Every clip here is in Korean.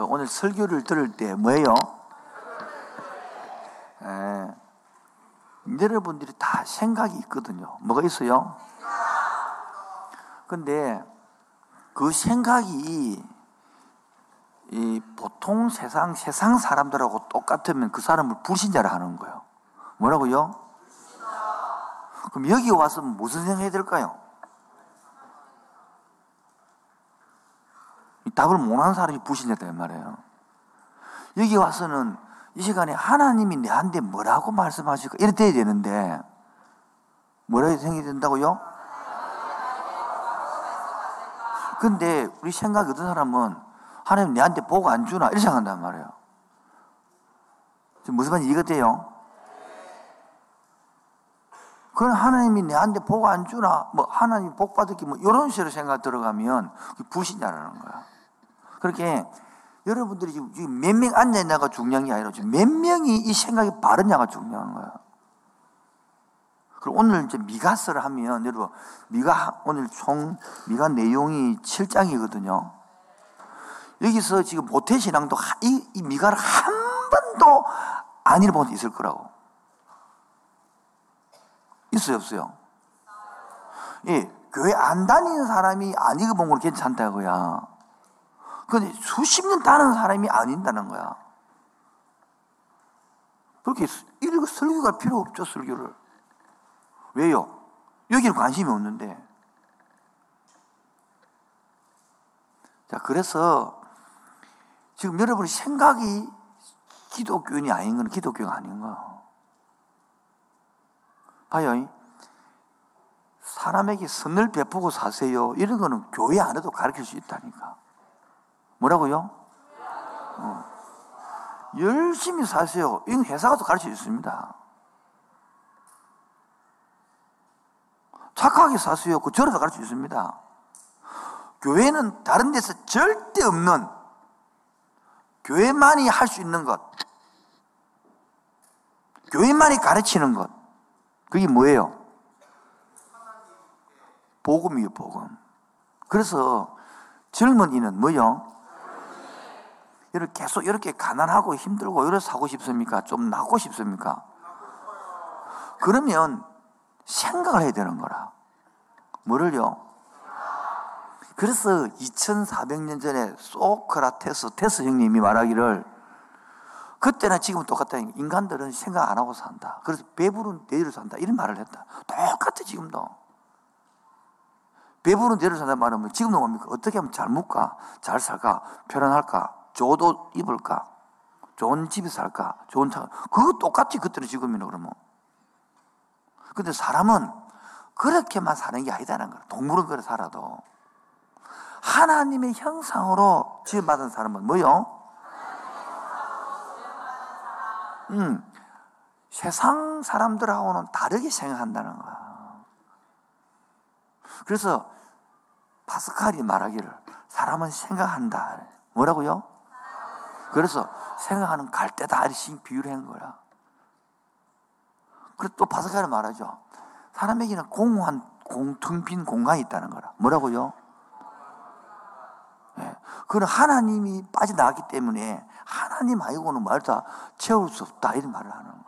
그 오늘 설교를 들을 때 뭐예요? 예. 여러분들이 다 생각이 있거든요. 뭐가 있어요? 근데 그 생각이 이 보통 세상 세상 사람들하고 똑같으면 그 사람을 불신자라 하는 거예요. 뭐라고요? 그럼 여기 와서 무슨 생각해야 될까요? 답을 못하는 사람이 불신자다 말이에요. 여기 와서는 이 시간에 하나님이 내한테 뭐라고 말씀하실까? 이래 돼야 되는데, 뭐라고 생각이 된다고요? 근데 우리 생각이 어떤 사람은 하나님 내한테 복안 주나? 이렇게 생각한단 말이에요. 지금 무슨 말인지 이해돼요? 그건 하나님이 내한테 복안 주나? 뭐 하나님 복 받을게 뭐 이런 식으로 생각 들어가면 불신자라는 거야. 그렇게 여러분들이 지금 몇 명 앉아있냐가 중요한 게 아니라 몇 명이 이 생각이 바르냐가 중요한 거야. 그리고 오늘 이제 미가서를 하면 여러분 미가 오늘 총 미가 내용이 7장이거든요. 여기서 지금 모태 신앙도 이, 이 미가를 한 번도 안 읽어본 적 있을 거라고. 있어요, 없어요? 예, 교회 안 다니는 사람이 안 읽어본 건 괜찮다고요. 근데 수십 년 다는 사람이 아닌다는 거야. 그렇게 이렇게 설교가 필요 없죠, 설교를. 왜요? 여기는 관심이 없는데. 자, 그래서 지금 여러분의 생각이 기독교인이 아닌 건 기독교가 아닌 거야. 봐요. 사람에게 선을 베푸고 사세요. 이런 거는 교회 안에도 가르칠 수 있다니까. 뭐라고요? 어. 열심히 사세요. 이건 회사가도 가르쳐 있습니다. 착하게 사세요. 그 절에도 가르쳐 있습니다. 교회는 다른 데서 절대 없는 교회만이 할 수 있는 것, 교회만이 가르치는 것, 그게 뭐예요? 복음이에요, 복음. 그래서 젊은이는 뭐요? 이렇게 계속 이렇게 가난하고 힘들고 이렇게 사고 싶습니까? 좀 낫고 싶습니까? 그러면 생각을 해야 되는 거라. 뭐를요? 그래서 2400년 전에 소크라테스, 테스 형님이 말하기를 그때나 지금 똑같다. 인간들은 생각 안 하고 산다. 그래서 배부른 내일을 산다. 이런 말을 했다. 똑같아, 지금도. 배부른 내일을 산다 말하면 지금도 뭡니까? 어떻게 하면 잘 묵까? 잘 살까? 편안할까? 좋은 옷 입을까? 좋은 집에 살까? 좋은 차. 그거 똑같이 그때는 지금이나 그러면. 근데 사람은 그렇게만 사는 게 아니다는 거야. 동물은 그래 살아도. 하나님의 형상으로 지음받은 사람은 뭐요? 음, 세상 사람들하고는 다르게 생각한다는 거야. 그래서 파스칼이 말하기를 사람은 생각한다. 뭐라고요? 그래서 생각하는 갈대다 이렇게 비유를 한 거야. 그리고 또 파스칼이 말하죠. 사람에게는 공허한 공텅 빈 공간이 있다는 거라. 뭐라고요? 네. 그건 하나님이 빠져나갔기 때문에 하나님 아니고는 말다 채울 수 없다 이런 말을 하는 거예요.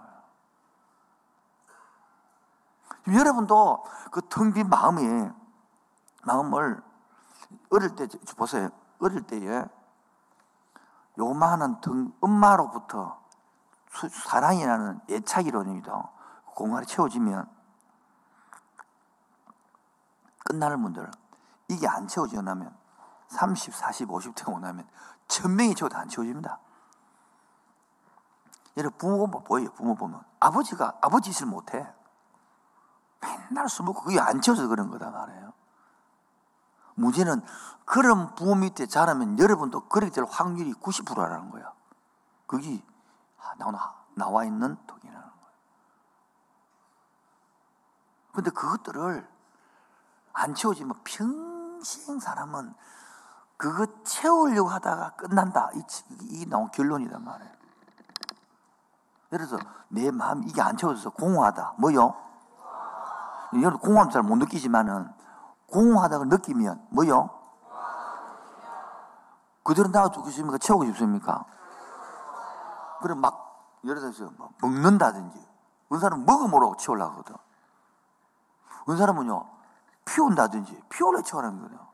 여러분도 그 텅 빈 마음에 마음을 어릴 때 보세요. 어릴 때에 요만한 등 엄마로부터 사랑이라는 애착 이론입니다. 공간이 채워지면 끝나는 분들 이게 안 채워지고 나면 30, 40, 50대가 오나면 천명이 채워도 안 채워집니다. 여러분 부모 보면 보여요. 부모 보면 아버지가 아버지 짓을 못해. 맨날 술 먹고 그게 안 채워서 그런 거다 말이에요. 문제는 그런 부모 밑에 자라면 여러분도 그렇게 될 확률이 90%라는 거야. 그게 나와 있는 독이라는 거야. 근데 그것들을 안 채워지면 평생 사람은 그거 채우려고 하다가 끝난다. 이게 나온 결론이란 말이에요. 예를 들어서 내 마음 이게 안 채워져서 공허하다. 뭐요? 여러분 공허함 잘 못 느끼지만은 공허하다고 느끼면 뭐요? 그대로 놔두고 싶습니까? 채우고 싶습니까? 그럼 막, 예를 들어서 뭐 먹는다든지, 어느 사람은 먹음으로 채우려고 하거든. 어느 사람은요, 피운다든지, 피우려 채우라는 거예요.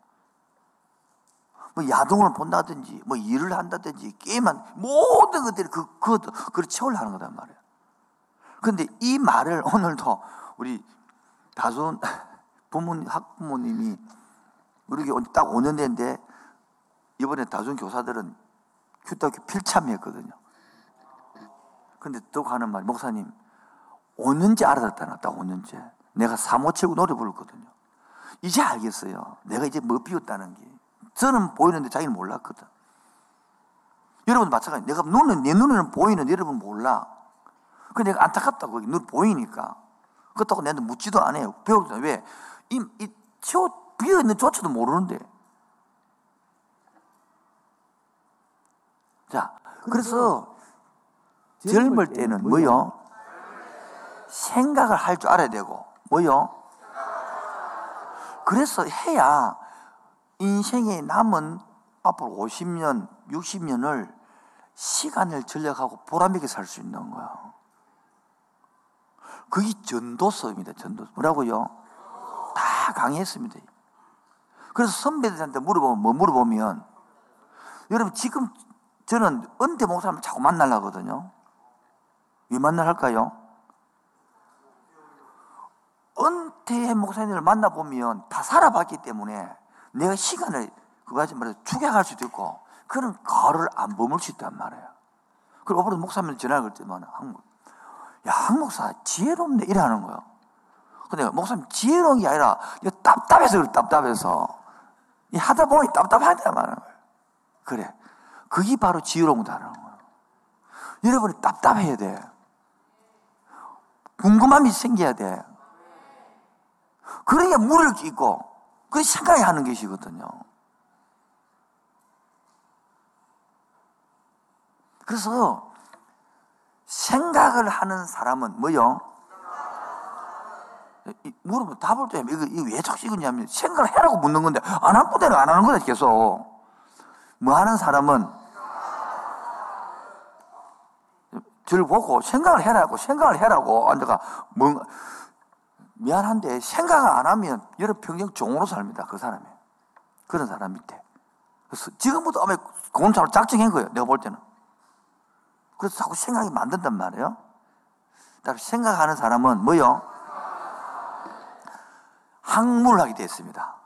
뭐 야동을 본다든지, 뭐 일을 한다든지, 게임한, 모든 것들이 그, 그, 그걸 채우려 하는 거단 말이에요. 근데 이 말을 오늘도 우리 다순 부모님, 학부모님이 우리 딱 5년 됐는데 이번에 다순 교사들은 휴대학교 필참이었거든요. 근데 또 하는 말, 목사님, 5년째 알아듣다 딱 5년째. 내가 사모치고 노래 부르거든요. 이제 알겠어요. 내가 이제 뭐 비웠다는 게. 저는 보이는데 자기는 몰랐거든. 여러분 마찬가지. 내가 눈은, 내 눈에는 보이는데 여러분 몰라. 그 내가 안타깝다. 거기 눈 보이니까. 그렇다고 내한테 묻지도 않아요. 배우도 왜? 이, 이, 초, 비어 있는 조차도 모르는데. 자, 그래서 젊을 때는 뭐요? 생각을 할 줄 알아야 되고, 뭐요? 그래서 해야 인생에 남은 앞으로 50년, 60년을 시간을 전략하고 보람있게 살 수 있는 거야. 그게 전도서입니다, 전도서. 뭐라고요? 다 강의했습니다. 그래서 선배들한테 물어보면, 뭐 물어보면, 여러분, 지금 저는 은퇴 목사님 자꾸 만나려거든요. 왜 만나할까요? 은퇴 목사님을 만나보면 다 살아봤기 때문에 내가 시간을 그거 하지 말아서 축약할 수도 있고 그런 거를 안 범을 수 있단 말이에요. 그리고 어버로 목사님 전화를 걸 때만 한국, 야, 한 목사 지혜롭네 이러는 거예요. 근데 목사님 지혜로운 게 아니라 답답해서 그래, 답답해서. 하다 보니 답답하다 말하는 거예요. 그래. 그게 바로 지혜로운 거다라는 거예요. 여러분이 답답해야 돼. 궁금함이 생겨야 돼. 그래야 물을 끼고, 그 생각이 하는 것이거든요. 그래서 생각을 하는 사람은 뭐요? 물어보면 답을 또 이거, 이거 왜 자꾸 이거냐면 생각을 해라고 묻는 건데 안 하고 대로 안 하는 거다 계속. 뭐 하는 사람은 절 보고 생각을 해라고 생각을 해라고. 앉아가 뭔 미안한데 생각을 안 하면 여러분 평생 종으로 삽니다 그 사람이. 그런 사람 밑에. 그래서 지금부터 아마 공차로 작정한 거예요 내가 볼 때는. 그래서 자꾸 생각이 만든단 말이에요. 따로 생각하는 사람은 뭐요? 학문을 하게 됐습니다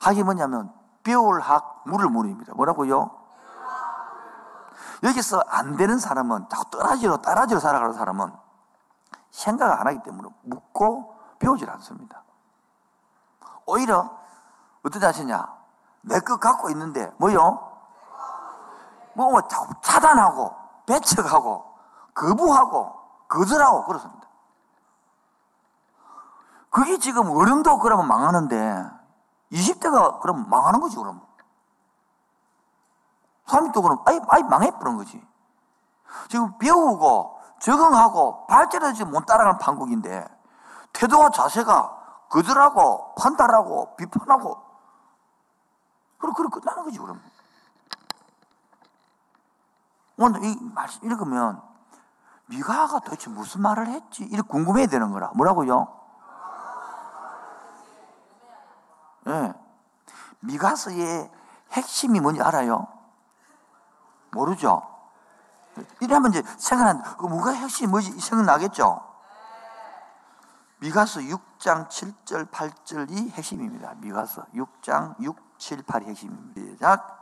학이 뭐냐면 뼈울학 물을 물입니다 뭐라고요? 여기서 안 되는 사람은 자꾸 떨어지로 떨어지로 살아가는 사람은 생각을 안 하기 때문에 묻고 배우질 않습니다. 오히려 어떤 자세냐? 내 것 갖고 있는데 뭐요? 뭐, 뭐 자꾸 차단하고 배척하고 거부하고 거절하고 그렇습니다. 그게 지금 어른도 그러면 망하는데 20대가 그럼 망하는 거지 그럼. 30도 그럼 아예, 아예 망해버린 거지. 지금 배우고 적응하고 발전하지 못 따라가는 판국인데 태도와 자세가 거절하고 판단하고 비판하고 그럼 그럼 끝나는 거지 그럼. 오늘 이 말씀 읽으면 미가가 도대체 무슨 말을 했지? 이렇게 궁금해야 되는 거라. 뭐라고요? 예. 네. 미가서의 핵심이 뭔지 알아요? 모르죠? 이러면 이제 생각한, 그 뭐가 핵심이 뭐지? 생각나겠죠? 미가서 6장 7절, 8절이 핵심입니다. 미가서 6장 6, 7, 8이 핵심입니다. 시작.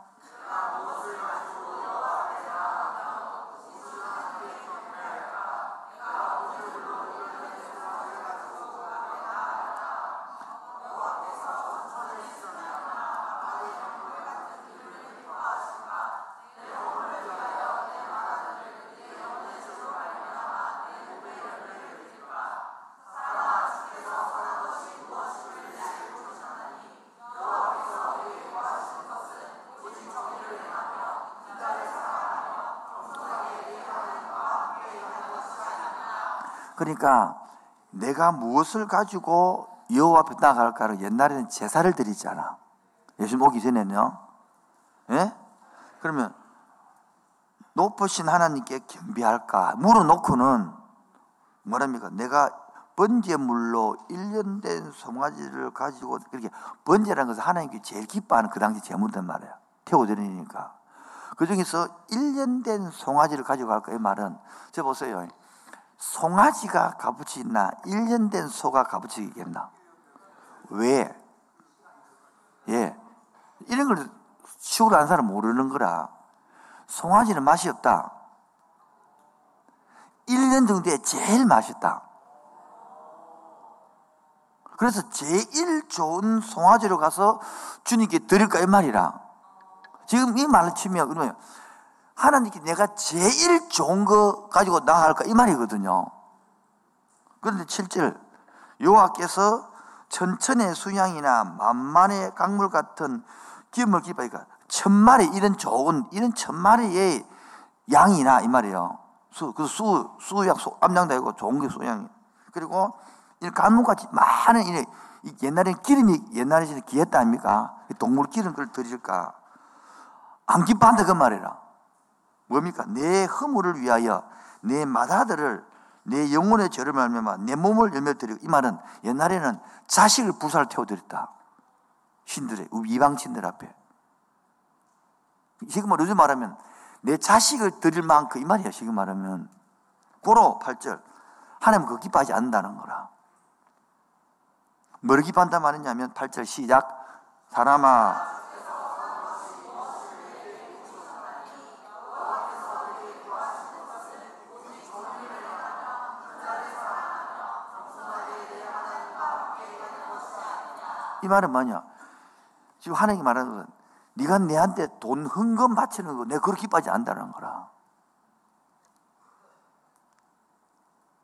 그러니까 내가 무엇을 가지고 여호와 앞에 나갈까를 옛날에는 제사를 드리잖아. 예수님 오기 전에는요. 예? 그러면 높으신 하나님께 겸비할까? 물어놓고는 뭐랍니까? 내가 번제물로 1년 된 송아지를 가지고 이렇게 번제라는 것은 하나님께 제일 기뻐하는 그 당시 제물단 말이에요. 태워드리니까. 그 중에서 1년 된 송아지를 가지고 갈까? 이 말은, 저 보세요. 송아지가 값어치 있나? 1년 된 소가 값어치 있겠나? 왜? 예. 이런 걸 시골 안 사람 모르는 거라. 송아지는 맛이 없다. 1년 정도에 제일 맛있다. 그래서 제일 좋은 송아지로 가서 주님께 드릴까 이 말이라. 지금 이 말을 치면 그러면 하나님께 내가 제일 좋은 거 가지고 나갈까 이 말이거든요. 그런데 7절 여호와께서 천천의 수양이나 만만의 강물 같은 기름을 기뻐하니까 천마리 이런 좋은 이런 천마리의 양이나 이 말이에요. 수, 그 수, 수양, 수, 암양도 아니고 좋은 게 수양이. 그리고 이 간무같이 많은 이 옛날에는 기름이 옛날에는 귀했다 아닙니까? 동물 기름 그걸 드릴까? 안 기뻐한다 그 말이라. 뭡니까? 내 허물을 위하여 내 마다들을 내 영혼의 죄를 말미암아 내 몸을 열매 드리고 이 말은 옛날에는 자식을 부사를 태워드렸다. 신들의 이방신들 앞에. 지금 뭐 요즘 말하면 내 자식을 드릴 만큼 이 말이야 지금 말하면 고로 8절 하나님 그 기뻐하지 않는다는 거라. 뭘 기뻐한다 말했냐면 8절 시작 사람아 이 말은 뭐냐? 지금 하나님이 말하는 건 네가 내한테 돈 헌금 바치는 거 내가 그렇게 기뻐하지 않는다는 거라.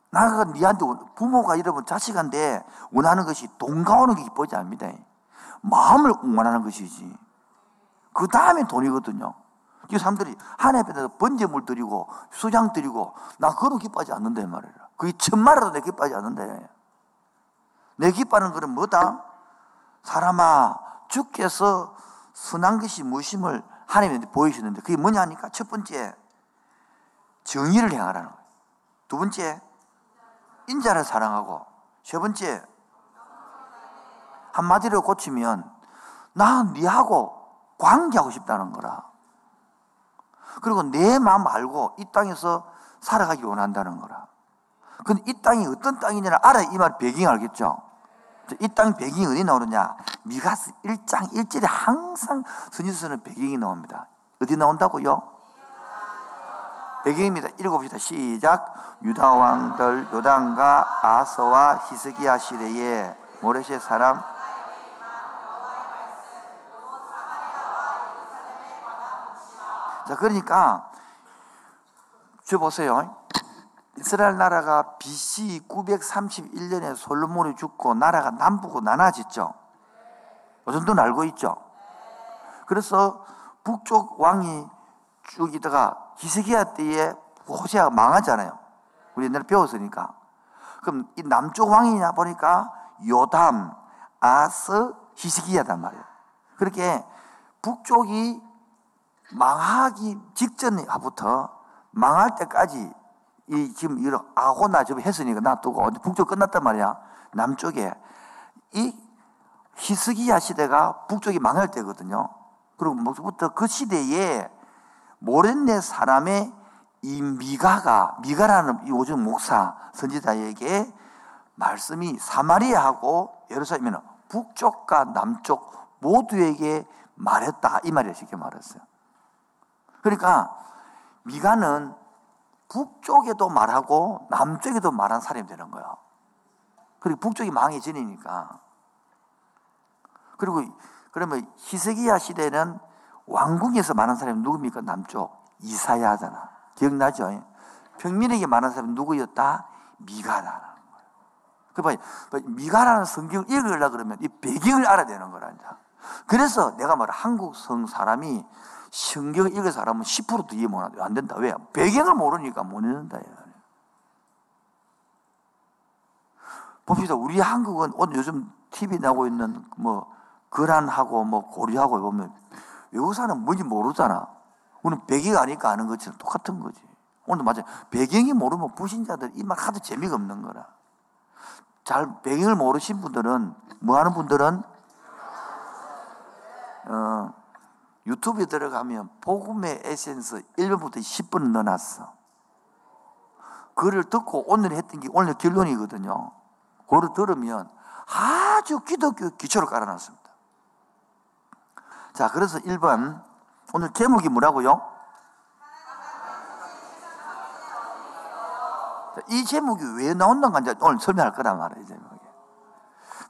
나가 니한테 부모가 여러분 자식한테 원하는 것이 돈 가 오는 게 기쁘지 않습니다. 마음을 원하는 것이지. 그 다음에 돈이거든요. 이 사람들이 하나님 앞에서 번제물 드리고 수장 드리고 나 그런 기뻐하지 않는다 말이야. 그게 천마라도 내 기뻐하지 않는데. 내 기뻐하는 것은 뭐다? 사람아 주께서 선한 것이 무심을 하나님한테 보이시는데 그게 뭐냐 하니까 첫 번째 정의를 행하라는 거예요. 두 번째 인자를 사랑하고 세 번째 한마디로 고치면 나 니하고 관계하고 싶다는 거라. 그리고 내 마음 알고 이 땅에서 살아가기 원한다는 거라. 근데 이 땅이 어떤 땅이냐 알아야 이 말 배경 알겠죠? 이 땅 배경이 어디 나오느냐? 미가스 1장 1절에 항상 선지서는 배경이 나옵니다. 어디 나온다고요? 배경입니다. 읽어봅시다. 시작. 유다 왕들 요단과 아서와 히스기야 시대에 모레시 사람 자 그러니까 저 보세요. 이스라엘 나라가 BC 931년에 솔로몬이 죽고 나라가 남북으로 나눠졌죠. 그 정도는 알고 있죠. 그래서 북쪽 왕이 쭉 있다가 히스기야 때에 호세아가 망하잖아요. 우리 옛날에 배웠으니까. 그럼 이 남쪽 왕이냐 보니까 요담, 아스, 히스기야단 말이에요. 그렇게 북쪽이 망하기 직전부터 망할 때까지 이 지금 이런 아고나 좀 했으니까 놔두고 북쪽 끝났단 말이야. 남쪽에 이 히스기야 시대가 북쪽이 망할 때거든요. 그리고 뭐부터 그 시대에 모렌네 사람의 이 미가가 미가라는 요즘 목사 선지자에게 말씀이 사마리아하고 예루살렘에는 북쪽과 남쪽 모두에게 말했다 이 말이에요 쉽게 말했어요. 그러니까 미가는 북쪽에도 말하고 남쪽에도 말한 사람이 되는 거예요. 그리고 북쪽이 망해지니까. 그리고 그러면 히스기야 시대는 왕궁에서 말한 사람이 누굽니까? 남쪽 이사야잖아. 기억나죠? 평민에게 말한 사람이 누구였다? 미가다. 그 봐, 미가라는 성경을 읽으려 그러면 이 배경을 알아야 되는 거라. 그래서 내가 말 한국 성 사람이 성경을 읽은 사람은 10%도 이해 안 된다. 왜? 배경을 모르니까 못 읽는다. 봅시다. 우리 한국은 오늘 요즘 TV 나오고 있는 뭐 거란하고 뭐 고려하고 보면 외국 사람은 뭔지 모르잖아. 우리는 배경 아니까 아는 것처럼 똑같은 거지. 오늘 맞아. 배경이 모르면 부신자들 이 말 하도 재미가 없는 거라. 잘 배경을 모르신 분들은 뭐 하는 분들은 어, 유튜브에 들어가면 복음의 에센스 1번부터 10번 넣어놨어. 그를 듣고 오늘 했던 게 오늘 결론이거든요. 그걸 들으면 아주 기독교 기초를 깔아놨습니다. 자, 그래서 1번. 오늘 제목이 뭐라고요? 이 제목이 왜 나온다는 건지 오늘 설명할 거란 말이에요, 제목이.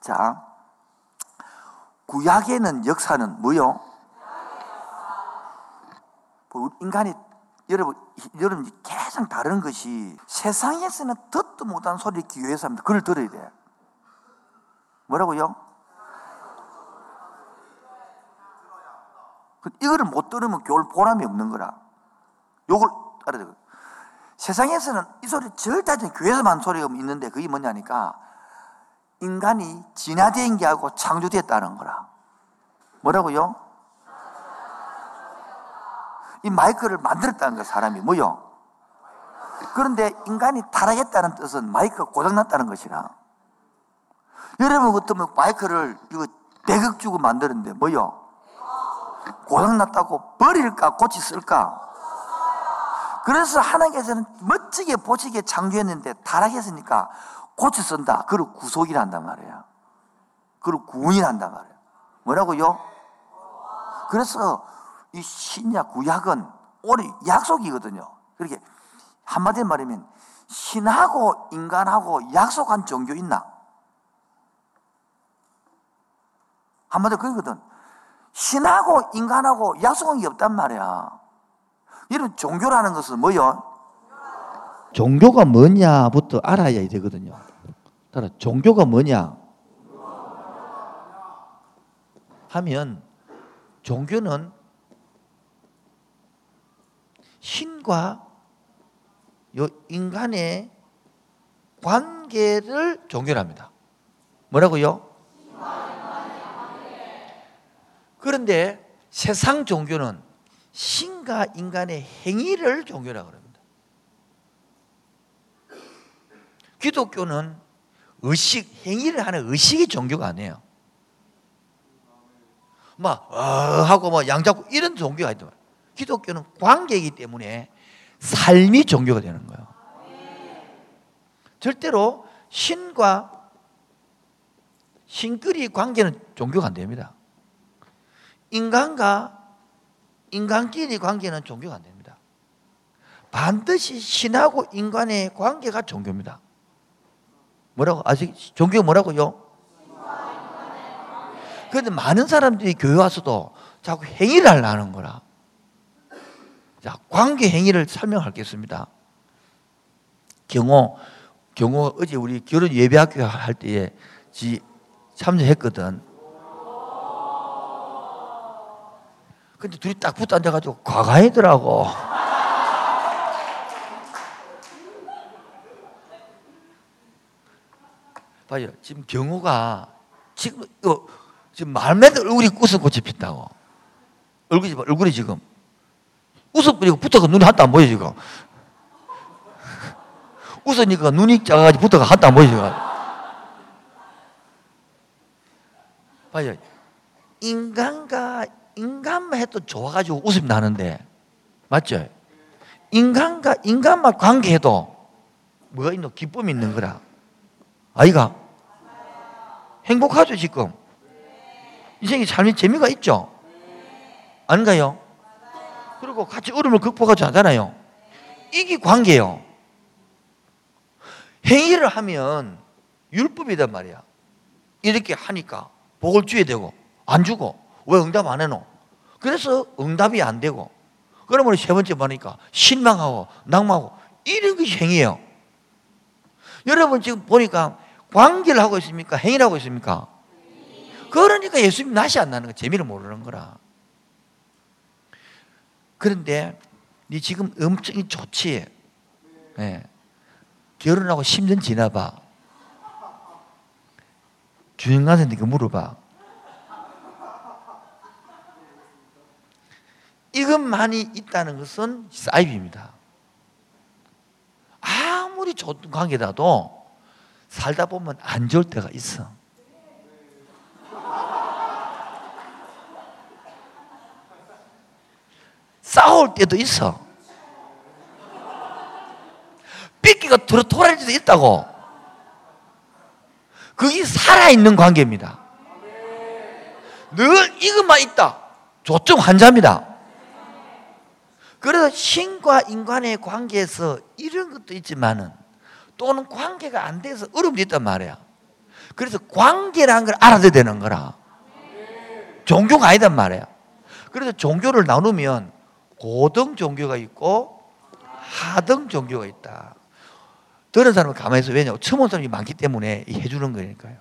자, 구약에는 역사는 뭐요? 뭐 인간이 여러분, 여러분 계속 다른 것이 세상에서는 듣도 못한 소리 기회해서 합니다. 그걸 들어야 돼. 뭐라고요? 그 이거를 못 들으면 교훈 보람이 없는 거라. 요걸 알아야 돼. 세상에서는 이 소리 절대 교회에서만 소리가 있는데 그게 뭐냐니까 인간이 진화된 게 하고 창조됐다는 거라. 뭐라고요? 이 마이크를 만들었다는 거 사람이 뭐요? 그런데 인간이 타락했다는 뜻은 마이크가 고장났다는 것이라. 여러분 같으면 마이크를 이거 대극 주고 만드는데 뭐요? 고장났다고 버릴까 고치 쓸까? 그래서 하나님께서는 멋지게 보시게 창조했는데 타락했으니까 고치 쓴다. 그걸 구속이 한단 말이야. 그걸 구원이 한단 말이야. 뭐라고요? 그래서 이 신약 구약은 오늘 약속이거든요. 그렇게 한마디로 말하면 신하고 인간하고 약속한 종교 있나? 한마디로 그거거든. 신하고 인간하고 약속한 게 없단 말이야. 이런 종교라는 것은 뭐요? 종교가 뭐냐부터 알아야 되거든요. 따라 종교가 뭐냐 하면 종교는 신과 요 인간의 관계를 종교랍니다. 뭐라고요? 그런데 세상 종교는 신과 인간의 행위를 종교라고 합니다. 기독교는 의식, 행위를 하는 의식이 종교가 아니에요. 막, 어, 하고 뭐 양잡고 이런 종교가 아니다. 기독교는 관계이기 때문에 삶이 종교가 되는 거예요. 절대로 신과 신끼리 관계는 종교가 안 됩니다. 인간과 인간끼리 관계는 종교가 안 됩니다. 반드시 신하고 인간의 관계가 종교입니다. 뭐라고? 아직 종교가 뭐라고요? 그런데 많은 사람들이 교회 와서도 자꾸 행위를 하려는 거라. 자, 관계 행위를 설명하겠습니다. 경호, 경호 어제 우리 결혼 예배학교 할 때에 지 참여했거든. 근데 둘이 딱 붙어 앉아가지고 과감이더라고. 봐요. 지금 경호가 지금 어, 지금 말만 얼굴이 웃음꽃이 핀다고. 얼굴이 얼굴이 지금 웃어버리고 붙어가 눈이 하나도 안 보여 지금. 웃으니까 눈이 작아가지고 붙어가 하나도 안 보여 지금. 봐요. 인간과 인간만 해도 좋아가지고 웃음이 나는데 맞죠? 인간과 인간만 관계해도 뭐가 있노? 기쁨이 있는 거라. 아이가 행복하죠 지금. 인생의 삶이 재미가 있죠. 아닌가요? 그리고 같이 어려움을 극복하지 않잖아요. 이게 관계예요. 행위를 하면 율법이단 말이야. 이렇게 하니까 복을 줘야 되고 안 주고 왜 응답 안 해노? 그래서 응답이 안 되고 그러면 세 번째 보니까 실망하고 낙망하고 이런 것이 행위예요. 여러분 지금 보니까 관계를 하고 있습니까? 행위를 하고 있습니까? 그러니까 예수님 낯이 안 나는 거 재미를 모르는 거라. 그런데 네 지금 엄청 좋지. 네. 결혼하고 10년 지나봐. 주인한테 물어봐. 믿음만이 있다는 것은 사이비입니다. 아무리 좋은 관계라도 살다 보면 안 좋을 때가 있어. 싸울 때도 있어. 삐끼가 들어 돌아질 때도 있다고. 그게 살아있는 관계입니다. 늘 이것만 있다. 조증 환자입니다. 그래서 신과 인간의 관계에서 이런 것도 있지만은 또는 관계가 안 돼서 어려움도 있단 말이야. 그래서 관계라는 걸 알아야 되는 거라. 종교가 아니단 말이야. 그래서 종교를 나누면 고등 종교가 있고 하등 종교가 있다. 들은 사람은 가만히 있어. 왜냐 처음 온 사람이 많기 때문에 해주는 거니까요.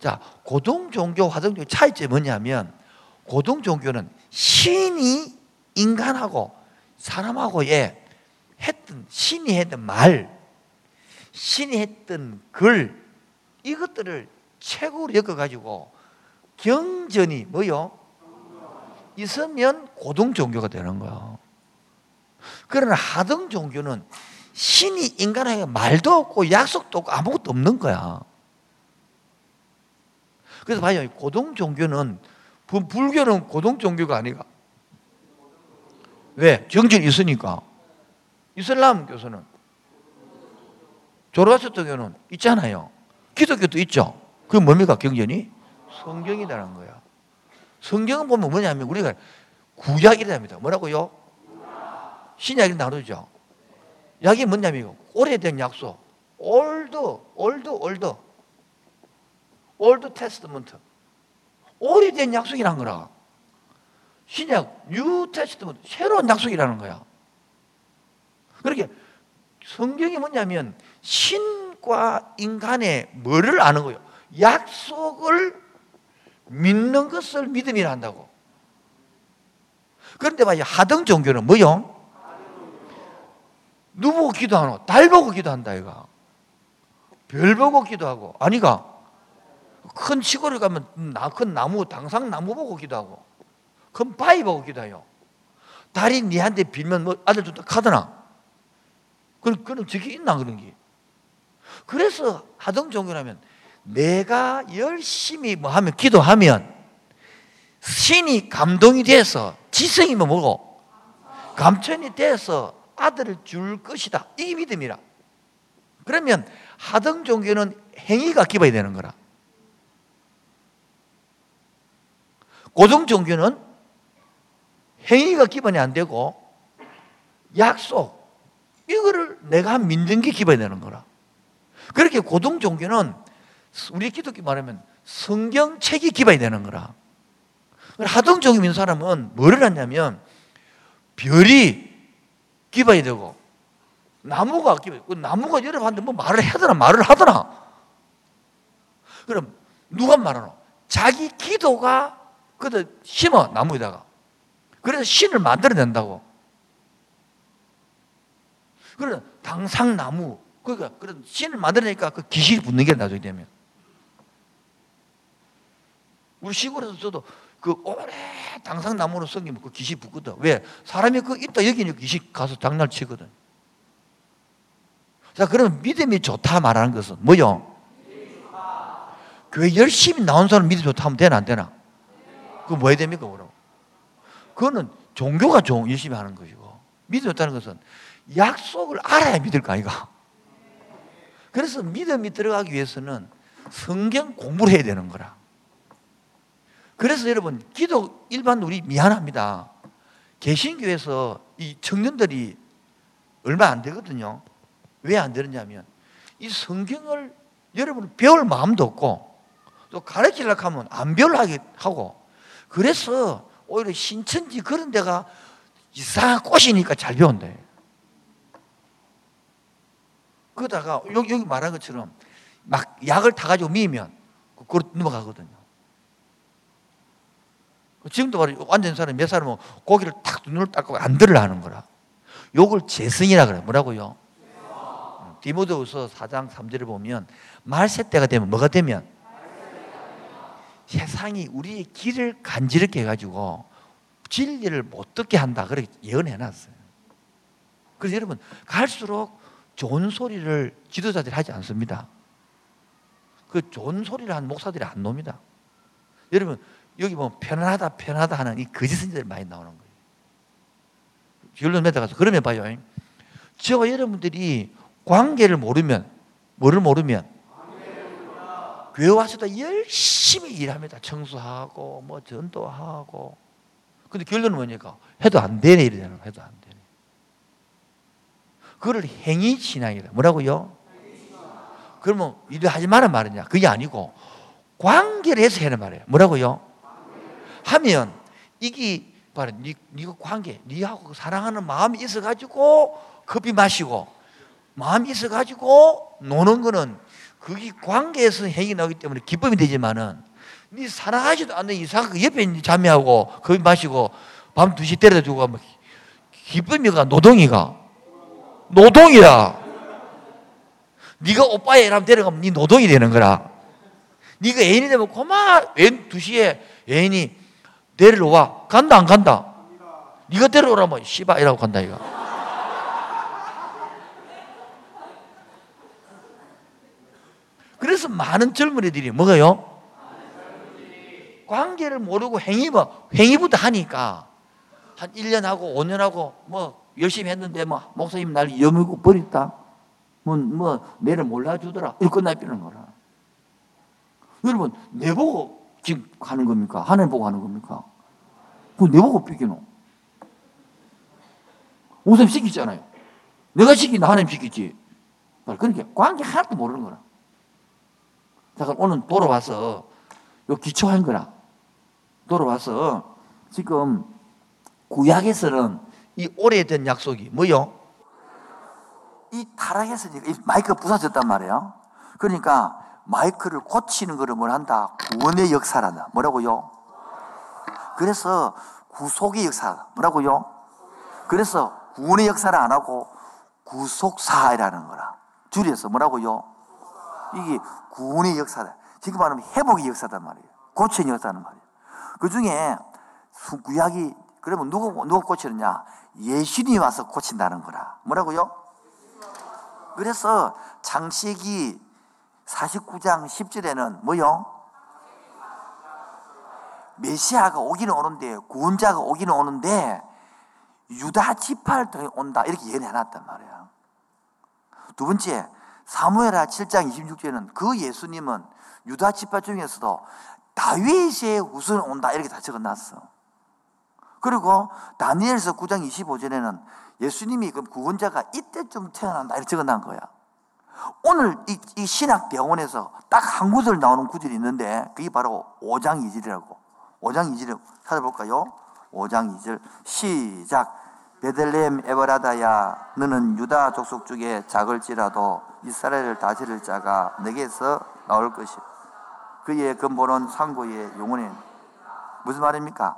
자, 고등 종교, 하등 종교 차이점이 뭐냐면 고등 종교는 신이 인간하고 사람하고의 했던 신이 했던 말, 신이 했던 글 이것들을 최고로 엮어 가지고 경전이 뭐요? 있으면 고등 종교가 되는 거야. 그러나 하등 종교는 신이 인간에게 말도 없고 약속도 없고 아무것도 없는 거야. 그래서 봐요. 고등 종교는 불교는 고등 종교가 아니가. 왜? 경전이 있으니까. 이슬람 교수는 조라스토교는 있잖아요. 기독교도 있죠. 그게 뭡니까? 경전이 성경이라는 거야. 성경은 보면 뭐냐면 우리가 구약이랍니다. 뭐라고요? 신약이 나누죠. 약이 뭐냐면 오래된 약속. old, old, old. Old Testament. 오래된 약속이란 거라. 신약, New Testament. 새로운 약속이라는 거야. 그렇게 성경이 뭐냐면 신과 인간의 뭐를 아는 거예요? 약속을 믿는 것을 믿음이라 한다고. 그런데 봐요. 하등 종교는 뭐요? 누 보고 기도하노? 달 보고 기도한다, 이가. 별 보고 기도하고. 아니가. 큰 시골에 가면 나, 큰 나무, 당상 나무 보고 기도하고. 큰 바위 보고 기도해요. 달이 니한테 빌면 뭐 아들 준다 카드나. 그럼, 그럼 저게 있나, 그런 게. 그래서 하등 종교라면 내가 열심히 뭐 하면 기도하면 신이 감동이 돼서 지성이 뭐 뭐고 감천이 돼서 아들을 줄 것이다. 이 믿음이라. 그러면 하등 종교는 행위가 기반이 되는 거라. 고등 종교는 행위가 기반이 안 되고 약속 이거를 내가 믿는 게 기반이 되는 거라. 그렇게 고등 종교는 우리 기독교 말하면 성경책이 기반이 되는 거라. 하등 종교 믿는 사람은 뭐를 하냐면 별이 기반이 되고 나무가 기반이 되고 나무가 여러분한테 뭐 말을 하더나 말을 하더나 그럼 누가 말하노? 자기 기도가 그들 심어 나무에다가 그래서 신을 만들어낸다고 그래 당상나무 그러니까 그런 신을 만들어내니까 그 기실이 붙는 게 나중에 되면 우리 시골에서 저도 그 오래 당상나무로 섬기면 그 기시 붙거든. 왜? 사람이 그 있다 여기는 기시 가서 장난 치거든. 자, 그러면 믿음이 좋다 말하는 것은 뭐요? 교회 열심히 나온 사람 믿음이 좋다 하면 되나 안 되나? 그거 뭐 해야 됩니까? 그럼? 그거는 종교가 종 열심히 하는 것이고 믿음이 좋다는 것은 약속을 알아야 믿을 거 아이가? 그래서 믿음이 들어가기 위해서는 성경 공부를 해야 되는 거라. 그래서 여러분 기도 일반 우리 미안합니다. 개신교에서 이 청년들이 얼마 안 되거든요. 왜 안 되느냐면 이 성경을 여러분 배울 마음도 없고 또 가르치려고 하면 안 배우려고 하고 그래서 오히려 신천지 그런 데가 이상한 꽃이니까 잘 배운다. 그러다가 여기 말한 것처럼 막 약을 타가지고 미면 그걸 넘어가거든요. 지금도 바로 완전 사람 몇 사람은 고기를 탁 눈을 닦고 안 들으려 하는 거라. 요걸 재성이라 그래. 뭐라고요? 디모데후서 4장 3절을 보면 말세 때가 되면 뭐가 되면 세상이 우리의 길을 간지럽게 해가지고 진리를 못 듣게 한다. 그렇게 예언해 놨어요. 그래서 여러분 갈수록 좋은 소리를 지도자들이 하지 않습니다. 그 좋은 소리를 한 목사들이 안 놉니다. 여러분 여기 보면 편안하다 편안하다 하는 이 거짓 선지들이 많이 나오는 거예요. 결론 맺어가서 그러면 봐요. 저와 여러분들이 관계를 모르면 뭐를 모르면 교회 와서도 열심히 일합니다. 청소하고 뭐 전도하고 근데 결론은 뭐니까 해도 안 되네 이러잖아요. 해도 안 되네. 그거를 행위 신앙이다. 뭐라고요? 그러면 일을 하지 말란 말이냐? 그게 아니고 관계를 해서 하는 말이에요. 뭐라고요? 하면 이게 바로 니, 니가 관계, 니하고 사랑하는 마음이 있어가지고 커피 마시고 마음이 있어가지고 노는 거는 그게 관계에서 행위 나오기 때문에 기쁨이 되지만은 니 사랑하지도 않는 이상 그 옆에 자매하고 커피 마시고 밤 2시 때려다 주고 뭐 기쁨이가 노동이가. 노동이라 네가 오빠의 애람 데려가면 네 노동이 되는 거라. 네가 애인이 되면 고마 애인 2시에 애인이 데리러 와 간다 안 간다 네가 데려오라면 씨바 이라고 간다 이거 그래서 많은 젊은이들이 뭐가요? 관계를 모르고 행위 뭐 행위부터 하니까 한 1년 하고 5년 하고 뭐 열심히 했는데 뭐 목사님 날 여물고 버렸다. 뭐, 뭐 내를 몰라주더라. 이렇게 끝나버리는 거라. 여러분 내 보고 지금 하는 겁니까? 하나님 보고 하는 겁니까? 그내 보고 삐기노. 목사님 시키잖아요. 내가 시키나 하나님 시키지. 그러니까 관계 하나도 모르는 거라. 자, 그럼 오늘 돌아와서 요 기초한 거라. 돌아와서 지금 구약에서는 이 오래된 약속이 뭐요? 이 타락에서 이 마이크 부서졌단 말이에요. 그러니까 마이크를 고치는 거를 뭘 한다? 구원의 역사란다. 뭐라고요? 그래서 구속의 역사. 뭐라고요? 그래서 구원의 역사를 안 하고 구속사이라는 거라. 줄여서 뭐라고요? 이게 구원의 역사다. 지금 말하면 회복의 역사단 말이에요. 고치는 역사단 말이에요. 그 중에 구약이 그러면 누구 누가 고치느냐? 예수님이 와서 고친다는 거라. 뭐라고요? 그래서 창세기 49장 10절에는 뭐요? 메시아가 오기는 오는데 구원자가 오기는 오는데 유다 지파를 통해 온다 이렇게 예언해 놨단 말이야. 두 번째 사무엘하 7장 26절에는 그 예수님은 유다 지파 중에서도 다윗의 후손 온다 이렇게 다 적어놨어. 그리고 다니엘서 9장 25절에는 예수님이 그 구원자가 이때쯤 태어난다 이렇게 적어놓은 거야. 오늘 이, 이 신학 대원에서 딱 한 구절 나오는 구절이 있는데 그게 바로 5장 2절이라고. 5장 2절 찾아볼까요? 5장 2절 시작. 베들레헴 에버라다야 너는 유다 족속 중에 작을지라도 이스라엘을 다스릴 자가 내게서 나올 것이 그의 근본은 상고의 영혼에 무슨 말입니까?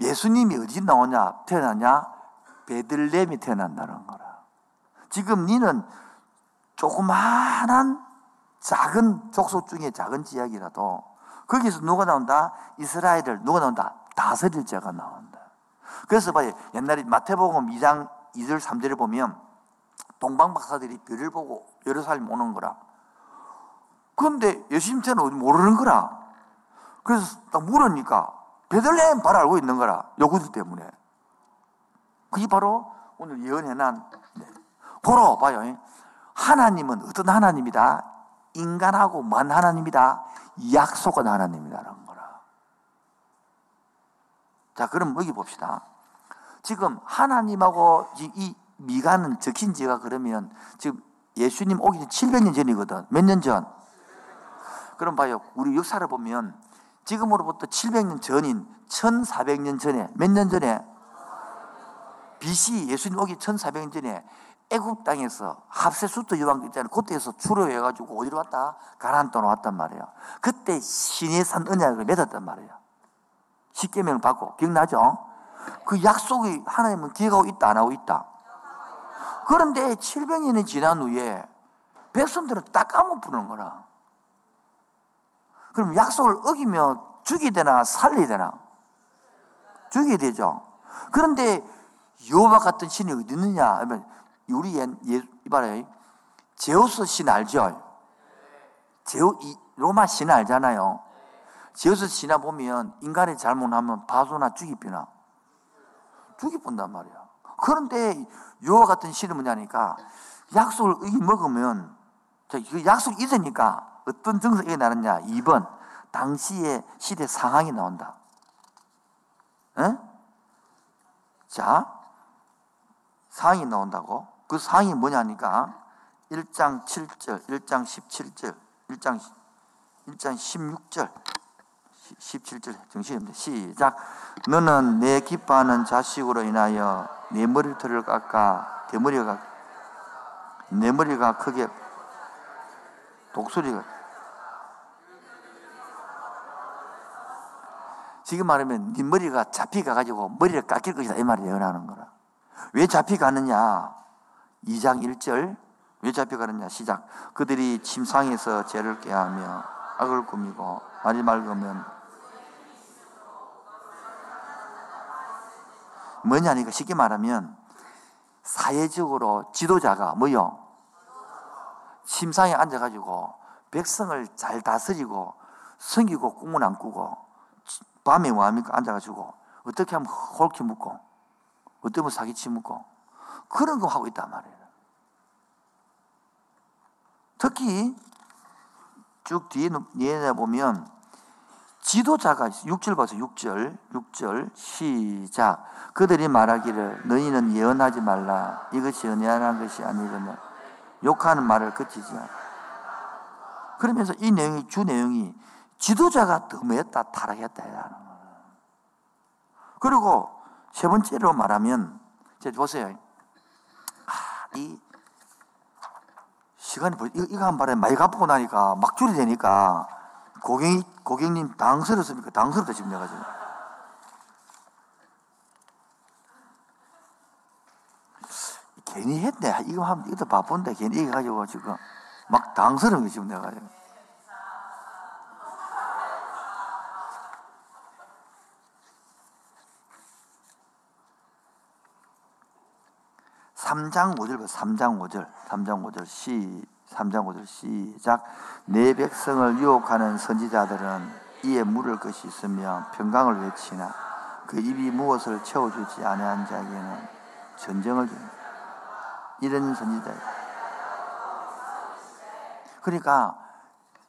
예수님이 어디 나오냐 태어나냐 베들레헴이 태어난다는 거라 지금 니는 조그마한 작은 족속 중에 작은 지역이라도 거기서 누가 나온다? 이스라엘을 누가 나온다? 다스릴 자가 나온다 그래서 봐요. 옛날에 마태복음 2장 2절 3절을 보면 동방 박사들이 별을 보고 예루살렘 오는 거라. 그런데 예수님 때는 모르는 거라. 그래서 딱 물으니까 베들레헴 바로 알고 있는 거라. 요구들 때문에. 그게 바로 오늘 예언해난 네. 보러 봐요. 하나님은 어떤 하나님이다? 인간하고 먼 하나님이다. 약속한 하나님이다라는 거라. 자, 그럼 여기 봅시다. 지금 하나님하고 이 미가는 적힌 지가 그러면 지금 예수님 오기 전 700년 전이거든. 몇 년 전? 그럼 봐요. 우리 역사를 보면 지금으로부터 700년 전인 1400년 전에 몇 년 전에 BC 예수님 오기 1400년 전에 애굽 땅에서 합세수도 여왕 있잖아요. 그때에서 출애해 가지고 어디로 왔다? 가나안 땅으로 왔단 말이에요. 그때 신의 산 언약을 맺었단 말이에요. 십계명을 받고 기억나죠? 그 약속이 하나님은 기억하고 있다 안 하고 있다. 그런데 700년이 지난 후에 백성들은 딱 까먹부는 거라. 그럼 약속을 어기며 죽이 되나 살리 되나? 죽여야 되죠. 그런데 여호와 같은 신이 어디 있느냐? 하면 우리 예, 예, 이봐라. 제우스 신 알죠? 제우, 이, 로마 신 알잖아요. 제우스 신화 보면 인간이 잘못하면 바소나 죽이비나 죽이본단 말이야. 그런데 여호와 같은 신은 뭐냐니까 약속을 먹으면 그 약속이 있으니까 어떤 증상이 나느냐? 2번 당시의 시대 상황이 나온다. 에? 자, 상황이 나온다고? 그 상황이 뭐냐니까 1장 7절, 1장 17절, 1장 1장 16절, 17절 정신입니다. 시작. 너는 내 기뻐하는 자식으로 인하여 내 머리털을 깎아 대머리가 내 머리가 크게 독수리가 지금 말하면 네 머리가 잡히가 가지고 머리를 깎일 것이다 이 말이 예언하는 거라. 왜 잡히가느냐? 2장 1절 왜 잡혀가느냐 시작 그들이 침상에서 죄를 깨하며 악을 꾸미고 맑으면 뭐냐니까 쉽게 말하면 사회적으로 지도자가 뭐요? 침상에 앉아가지고 백성을 잘 다스리고 성기고 꿈을 안 꾸고 밤에 뭐합니까? 앉아가지고 어떻게 하면 홀키 묻고 어떻게 하면 사기치 묻고 그런 거 하고 있단 말이에요. 특히 쭉 뒤에 내 보면 지도자가 6절 봐서 6절 6절. 시작. 그들이 말하기를 너희는 예언하지 말라. 이것이 연애하는 것이 아니거든 욕하는 말을 그치지 그러면서 이 내용이 주 내용이 지도자가 덤했다 타락했다 그리고 세 번째로 말하면 제 보세요. 아, 이 시간이 이거, 이거 한 발에 많이 갚고 나니까 막 줄이 되니까 고객, 고객님 당스럽습니까? 당스럽다 지금 내가 지금. 괜히 했네. 이거 하면 이것도 바쁜데 괜히 이거 가지고 지금 막 당스러운 게 지금 내가 지금. 3장 5절 봐. 3장 5절. 3장 5절 시 3장 5절 시작. 내 백성을 유혹하는 선지자들은 이에 물을 것이 있으며 평강을 외치나 그 입이 무엇을 채워주지 아니한 자에게는 전쟁을 줍니다. 이런 선지자. 그러니까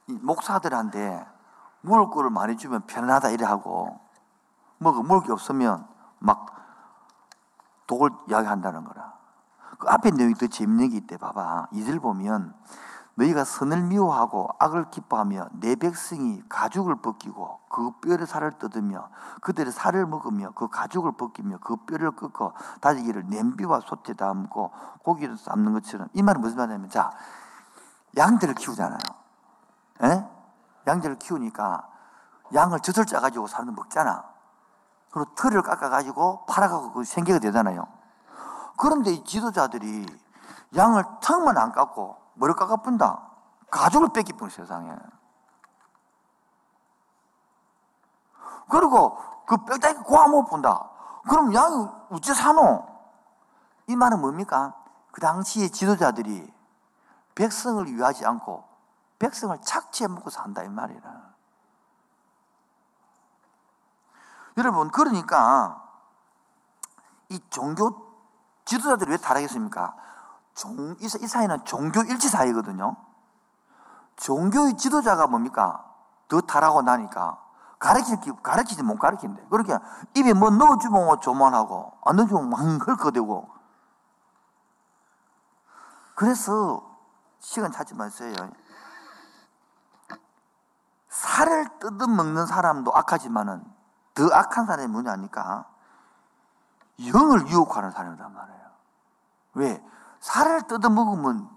목사들한테 먹을 거를 많이 주면 편안하다 이래 하고 먹을 먹을 게 없으면 막 독을 이야기한다는 거라. 그 앞에 내용이 더 재밌는 게 있대. 봐봐. 이들 보면 너희가 선을 미워하고 악을 기뻐하며 내 백성이 가죽을 벗기고 그 뼈를 살을 뜯으며 그들의 살을 먹으며 그 가죽을 벗기며 그 뼈를 꺾어 다지기를 냄비와 솥에 담고 고기를 삶는 것처럼 이 말은 무슨 말이냐면 자 양들을 키우잖아요. 에? 예? 양들을 키우니까 양을 젖을 짜가지고 사람들 먹잖아. 그리고 털을 깎아가지고 팔아가고 그 생계가 되잖아요. 그런데 이 지도자들이 양을 턱만 안 깎고 머리 깎아뿐다. 가죽을 뺏기뿐 세상에. 그리고 그 뼈다귀 고아 못 본다. 그럼 양이 어째 사노? 이 말은 뭡니까? 그 당시에 지도자들이 백성을 위하지 않고 백성을 착취해 먹고 산다 이 말이라. 여러분 그러니까 이 종교 지도자들이 왜 타락했습니까? 종, 이, 사회는 종교 일치 사회거든요. 종교의 지도자가 뭡니까? 더 타락하고 나니까 가르칠, 가르치지 못 가르친대. 그러니까 입에 뭐 넣어주면 뭐 조만하고, 안 넣어주면 막 헐거대고. 그래서 시간 찾지 마세요. 살을 뜯어 먹는 사람도 악하지만은 더 악한 사람이 뭐냐니까 영을 유혹하는 사람이란 말이에요. 왜? 살을 뜯어 먹으면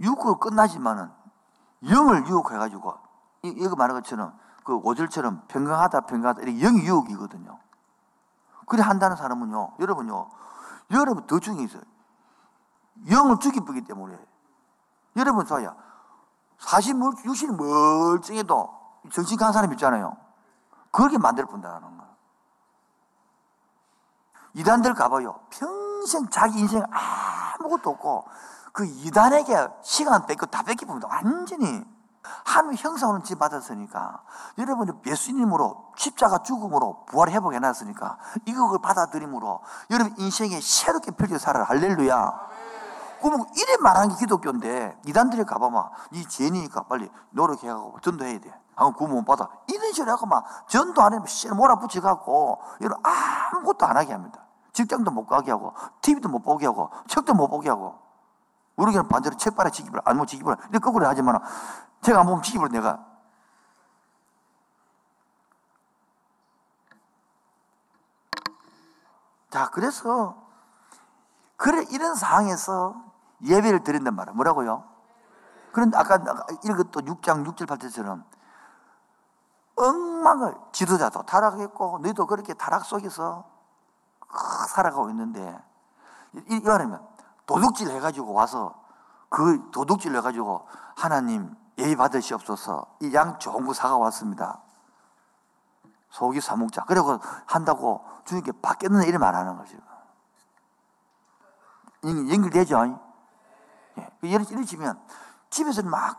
육으로 끝나지만은 영을 유혹해가지고 이거 말한 것처럼 그 오절처럼 평강하다 평강하다 이렇게 영 유혹이거든요. 그래 한다는 사람은요, 여러분요, 여러분 더 중요해 있어요. 영을 죽이기 때문에 여러분 좋아요. 사실 육신이 멀쩡해도 정신 강한 사람 있잖아요. 그렇게 만들 뿐다는 거야. 이단 들 가봐요. 평생 자기 인생 아무것도 없고 그 이단에게 시간 뺏고 다 뺏기면 완전히. 하나님의 형상으로 지 받았으니까. 여러분이 예수님으로 십자가 죽음으로 부활 회복해 놨으니까 이걸 받아들임으로 여러분 인생에 새롭게 펼쳐 살아라. 할렐루야. 그러면 이래 말하는 게 기독교인데 이단들이 가봐봐 네 죄니까 빨리 노력해가고 전도해야 돼. 아, 구원 받아. 이런 식으로 하고 막 전도 안 하면 씨 몰아붙여갖고 이런 아무것도 안 하게 합니다 직장도 못 가게 하고 TV도 못 보게 하고 책도 못 보게 하고 우리는 반대로 책 봐라 지기불 안보 지기불 이렇게 거꾸로 하지만 제가 안 보면 지기불 내가 자 그래서 그래 이런 상황에서 예배를 드린단 말이야 뭐라고요? 그런데 아까 읽었던 6장 6절 8절처럼 엉망을 지도자도 타락했고 너희도 그렇게 타락 속에서 살아가고 있는데 이 말하면 도둑질 해가지고 와서 그 도둑질 해가지고 하나님 예의 받으시옵소서 이 양 좋은 거 사가 왔습니다. 소고기 사 먹자. 그리고 한다고 주님께 받겠는 이름 안 하는 거죠. 연결되죠? 예. 예를 들면 집에서는 막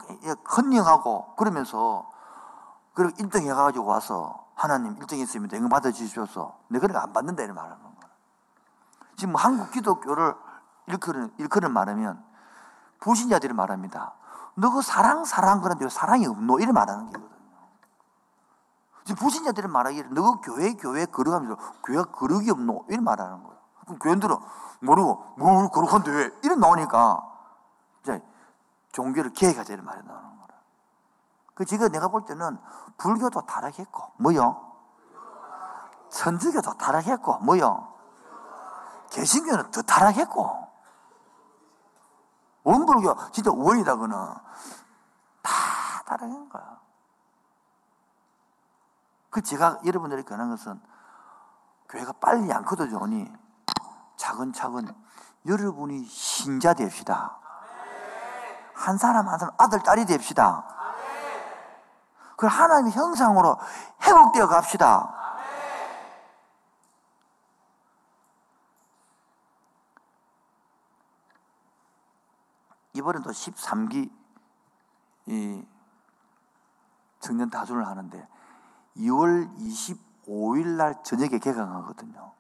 헌령하고 그러면서 그리고 1등 해가지고 와서 하나님 1등 했습니다. 이거 받아주시옵소서. 내가 그러안 받는다 이런 말하는 거야. 지금 한국 기독교를 일컬은, 일컬은 말하면 불신자들이 말합니다. 너 그 사랑, 사랑 그런데 사랑이 없노? 이래 말하는 거거든요. 지금 불신자들이 말하기를 너 교회, 교회 걸어가면서 교회가 거룩이 없노? 이래 말하는 거예요. 그럼 교인들은 모르고, 뭘 거룩한데 왜? 이래 나오니까 이제 종교를 이래 말이 나오는 거라. 그 지금 내가 볼 때는 불교도 타락했고, 뭐요? 천주교도 타락했고, 뭐요? 개신교는 더 타락했고, 원불교 진짜 원이다 그는 다 다른 거야. 그 제가 여러분들에게 권한 것은 교회가 빨리 안 커져오니 차근차근 여러분이 신자 됩시다. 한 사람 한 사람 아들 딸이 됩시다. 그 하나님의 형상으로 회복되어 갑시다. 이번에도 13기 이 청년 다준을 하는데 2월 25일 날 저녁에 개강하거든요.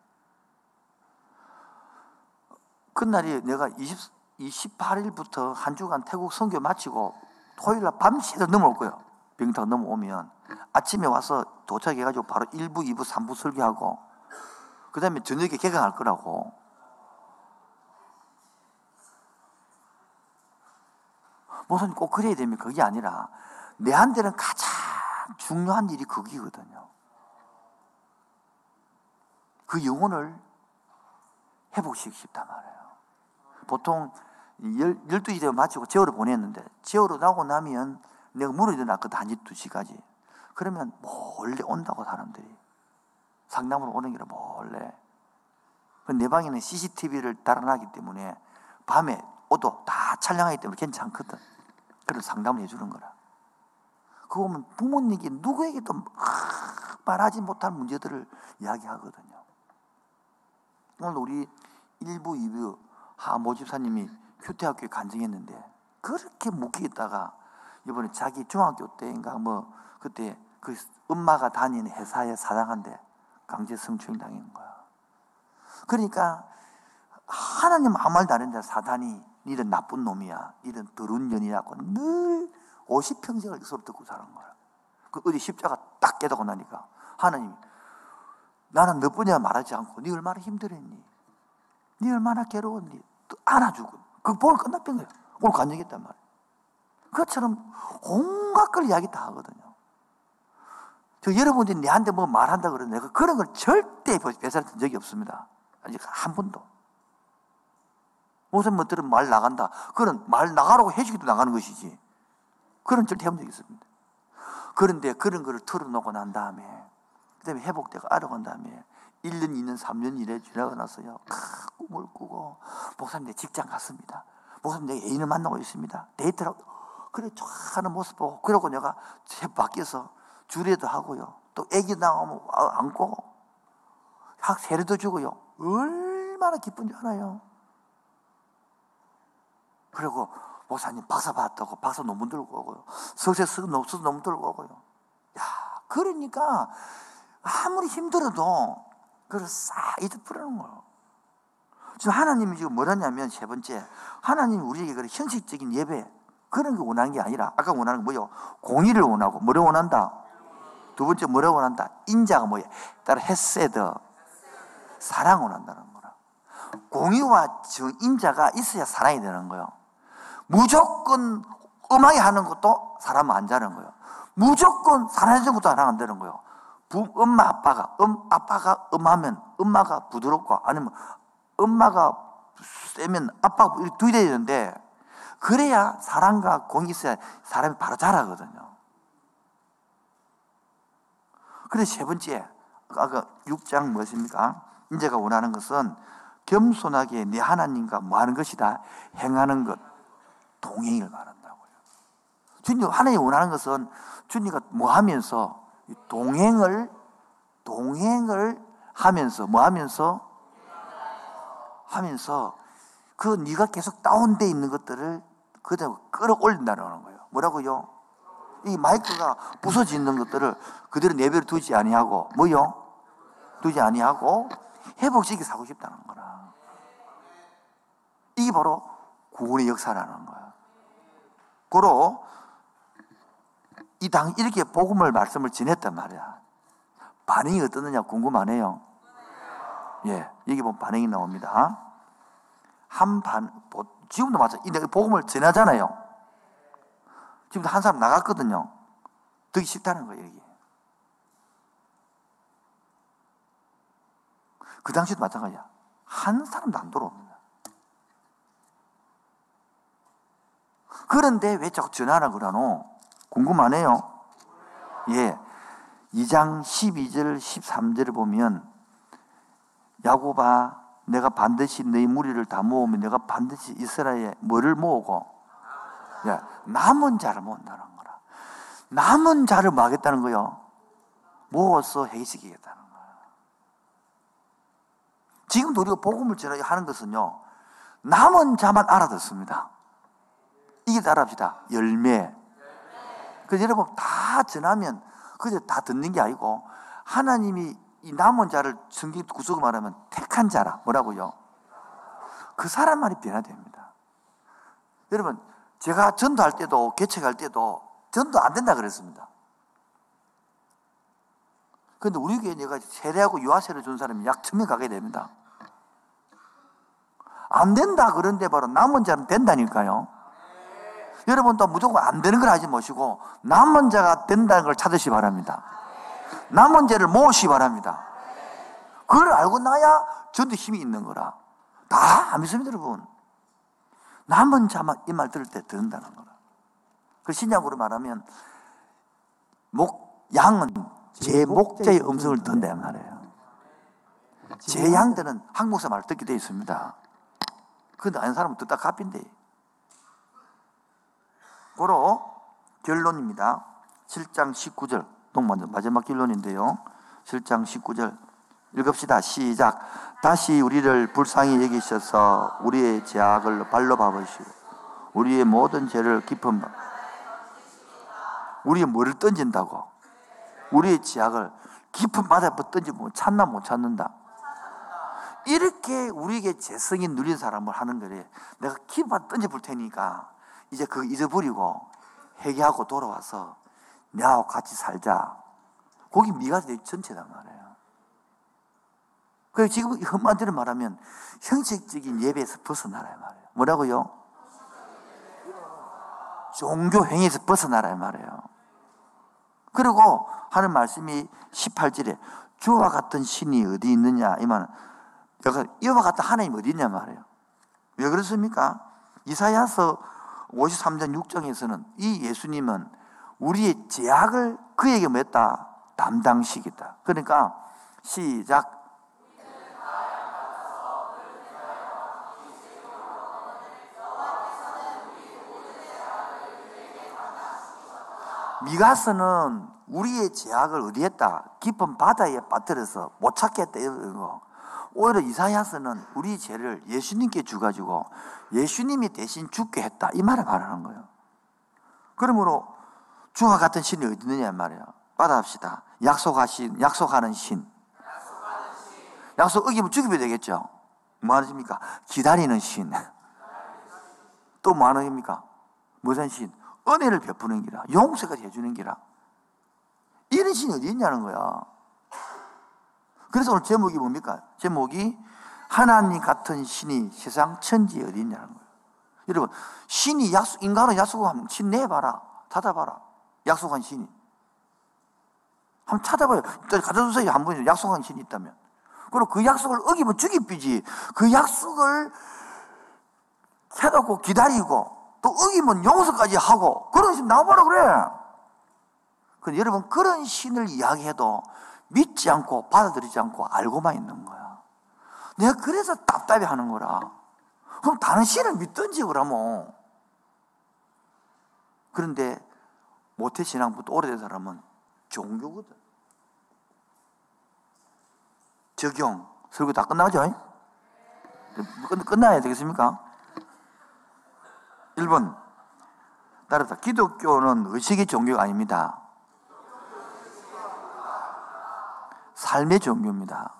그날이 내가 20, 28일부터 한 주간 태국 선교 마치고 토요일 날 밤새도 넘어올 거예요. 병탁 넘어오면 아침에 와서 도착해가지고 바로 1부, 2부, 3부 설교하고 그 다음에 저녁에 개강할 거라고. 목사님 꼭 그래야 됩니까? 그게 아니라 내한테는 가장 중요한 일이 거기거든요. 그 영혼을 회복시키고 싶단 말이에요. 보통 12시 되면 마치고 제어로 보냈는데 제어로 나오고 나면 내가 물어 일어났거든. 1시, 2시까지. 그러면 몰래 온다고 사람들이. 상담으로 오는 게 몰래. 그내 방에는 CCTV를 달아나기 때문에 밤에 오도 다 촬영하기 때문에 괜찮거든. 그런 상담을 해주는 거라. 그거 보면 부모님께 누구에게도 말하지 못할 문제들을 이야기하거든요. 오늘 우리 1부, 2부 하 모 집사님이 휴태학교에 간증했는데 그렇게 묵히다가 이번에 자기 중학교 때인가 뭐 그때 그 엄마가 다니는 회사에 사장한테 강제 성추행 당한 거야. 그러니까 하나님 아무 말도 안 했는데 사단이 니는 나쁜 놈이야. 니는 더러운 년이라고 늘 50평생을 서로 듣고 사는 거야. 그 어디 십자가 딱 깨닫고 나니까 하나님 나는 너뿐이야 말하지 않고 니 얼마나 힘들었니? 니 얼마나 괴로웠니? 또 안아주고 그볼 끝났던 거야. 오늘 간증했단 말이야. 그것처럼 온갖 걸 이야기 다 하거든요. 저 여러분들이 내한테 뭐 말한다 그러는데 그런 걸 절대 배설한 적이 없습니다. 아직 한 번도. 것들은 말 나간다. 그런 말 나가라고 해주기도 나가는 것이지. 그런 절대 해본 적이 있습니다. 그런데 그런 거를 털어놓고 난 다음에, 그 다음에 회복되고 알아간 다음에, 1년, 2년, 3년 이래 지나고 나서요, 꿈을 꾸고, 목사님 내 직장 갔습니다. 목사님 내 애인을 만나고 있습니다. 데이트를 하고, 그래, 쫙 하는 모습 보고, 그러고 내가 새 밖에서 주례도 하고요. 또 애기 나오면 안고, 학 세례도 주고요. 얼마나 기쁜지 알아요? 그리고 목사님 박사 받았다고 박사 논문 들고 오고요. 석세 쓰고 논문 들고 오고요. 야, 그러니까 아무리 힘들어도 그걸 싹 잊어버리는 거예요. 지금 하나님이 지금 뭐라냐면 세 번째, 하나님이 우리에게 그런 형식적인 예배 그런 게 원하는 게 아니라 아까 원하는 게 뭐요? 공의를 원하고 뭐를 원한다? 두 번째 뭐라고 원한다? 인자가 뭐야? 따라 헤세드 사랑 원한다는 거라. 공의와 인자가 있어야 사랑이 되는 거예요. 무조건 음하게 하는 것도 사람은 안 자는 거예요. 무조건 사랑해주는 것도 안 되는 거예요. 부, 엄마 아빠가 음, 아빠가 음하면 엄마가 부드럽고 아니면 엄마가 세면 아빠가 돼야 되는데 그래야 사랑과 공이 있어야 사람이 바로 자라거든요. 그래 세 번째 아까 6장 무엇입니까? 인제가 원하는 것은 겸손하게 내 하나님과 뭐 하는 것이다? 행하는 것. 동행을 말한다고요. 주님 하나님 원하는 것은 주님과 뭐 하면서 동행을 동행을 하면서 뭐 하면서 하면서 그 네가 계속 다운돼 있는 것들을 그대로 끌어올린다는 거예요. 뭐라고요? 이 마이크가 부서지는 것들을 그대로 내버려 두지 아니하고 뭐요? 두지 아니하고 회복시키 사고 싶다는 거라. 이게 바로 구원의 역사라는 거야. 고로 이 당 이렇게 복음을 말씀을 지냈단 말이야. 반응이 어떻느냐 궁금하네요. 예, 여기 보면 반응이 나옵니다. 한 반, 지금도 마찬 이 복음을 전하잖아요. 지금도 한 사람 나갔거든요. 듣기 싫다는 거예요, 여기. 그 당시도 마찬가지야. 한 사람도 안 들어옵니다. 그런데 왜 자꾸 전하라 그러노? 궁금하네요. 예. 2장 12절, 13절을 보면 야고바 내가 반드시 너희 무리를 다 모으면 내가 반드시 이스라엘에 뭐를 모으고 예, 남은 자를 모은다는 거라. 남은 자를 뭐 하겠다는 거요? 모아서 해시키겠다는 거야. 지금도 우리가 복음을 전하는 것은요, 남은 자만 알아듣습니다. 이게 따라합시다. 열매. 그래서 여러분 다 전하면 그저 다 듣는 게 아니고 하나님이 이 남은 자를 성경 구속을 말하면 택한 자라 뭐라고요? 그 사람만이 변화됩니다. 여러분 제가 전도할 때도 개척할 때도 전도 안 된다 그랬습니다. 그런데 우리 교회 내가 세례하고 유아세를 준 사람이 약 천명 가게 됩니다. 안 된다 그런데 바로 남은 자는 된다니까요. 여러분도 무조건 안 되는 걸 하지 마시고 남은 자가 된다는 걸 찾으시 바랍니다. 남은 자를 모으시 바랍니다. 그걸 알고 나야 저도 힘이 있는 거라. 다 안 믿습니다, 여러분. 남은 자만 이 말 들을 때 듣는다는 거라. 그 신약으로 말하면 목, 양은 제 목자의 음성을 듣는다 말이에요. 제 양들은 한국사 말을 듣게 되어 있습니다. 근데 아는 사람은 듣다 갚인데. 고로 결론입니다. 7장 19절. 마지막 결론인데요. 7장 19절. 읽읍시다. 시작. 다시 우리를 불쌍히 여기셔서 우리의 죄악을 발로 밟으시고 우리의 모든 죄를 깊은 우리의 뭐를 던진다고? 우리의 죄악을 깊은 바다에 던지면 찾나 못 찾는다. 이렇게 우리에게 재성이 누린 사람을 하는 거래. 내가 깊은 바다 던져볼 테니까 이제 그거 잊어버리고 회개하고 돌아와서 나하고 같이 살자. 거기 미가 내 전체단 말이에요. 그래서 지금 한마디로 말하면 형식적인 예배에서 벗어나라 말이에요. 뭐라고요? 종교 행위에서 벗어나라 말이에요. 그리고 하는 말씀이 18절에 주와 같은 신이 어디 있느냐 이 말은 이와 같은 하나님 어디 있냐 말이에요. 왜 그렇습니까? 이사야서 53장 6장에서는 이 예수님은 우리의 제약을 그에게 맺다 담당시키다. 그러니까 시작. 미가서는 우리의 제약을 어디 했다? 깊은 바다에 빠뜨려서 못 찾겠다. 이거. 오히려 이사야서는 우리 죄를 예수님께 주가지고 예수님이 대신 죽게 했다. 이 말을 말하는 거예요. 그러므로 주와 같은 신이 어디 있느냐 말이야. 받아합시다. 약속하신, 약속하는 신. 약속 어기면 죽이면 되겠죠. 뭐 하십니까? 기다리는 신. 또 뭐 하는 겁니까? 무슨 신? 은혜를 베푸는 기라. 용서까지 해주는 기라. 이런 신이 어디 있냐는 거야. 그래서 오늘 제목이 뭡니까? 제목이 하나님 같은 신이 세상 천지에 어디 있냐는 거예요. 여러분, 신이 약속, 인간은 약속하면 신 내봐라. 찾아봐라. 약속한 신이. 한번 찾아봐요. 가져주세요. 한번 약속한 신이 있다면. 그리고 그 약속을 어기면 죽이삐지. 그 약속을 해놓고 기다리고 또 어기면 용서까지 하고 그런 신 나와봐라 그래. 근데 여러분 그런 신을 이야기해도 믿지 않고 받아들이지 않고 알고만 있는 거야. 내가 그래서 답답해 하는 거라. 그럼 다른 신을 믿든지 그러면. 그런데 모태 신앙부터 오래된 사람은 종교거든. 적용. 설교 다 끝나죠? 끝나야 되겠습니까? 1번. 따라서 기독교는 의식의 종교가 아닙니다. 삶의 종교입니다.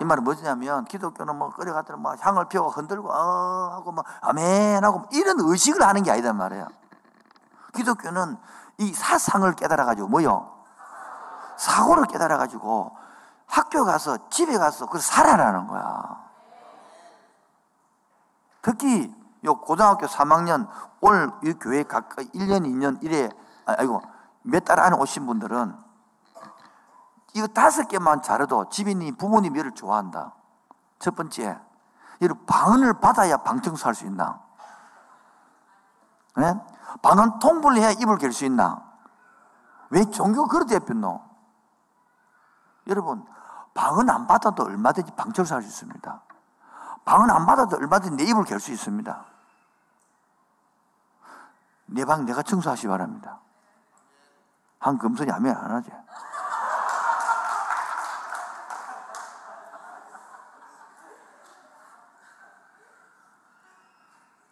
이 말은 뭐냐면 기독교는 뭐 끌어갔더니 뭐 향을 피우고 흔들고 어 하고 뭐 아멘 하고 뭐 이런 의식을 하는 게 아니단 말이에요. 기독교는 이 사상을 깨달아 가지고 뭐요? 사고를 깨달아 가지고 학교 가서 집에 가서 그걸 살아라는 거야. 특히 요 고등학교 3학년 올 이 교회 가까이 1년, 2년 이래 아이고 몇 달 안에 오신 분들은 이거 다섯 개만 잘해도 집인이 부모님 얘를 좋아한다. 첫 번째, 여러분 방언을 받아야 방청소 할 수 있나? 네? 방언 통보를 해야 입을 갤 수 있나? 왜 종교가 그렇게 대표노? 여러분, 방언 안 받아도 얼마든지 방청소 할 수 있습니다. 방언 안 받아도 얼마든지 내 입을 갤 수 있습니다. 내 방 내가 청소하시 기 바랍니다. 한 금손이 아멘 안 하지?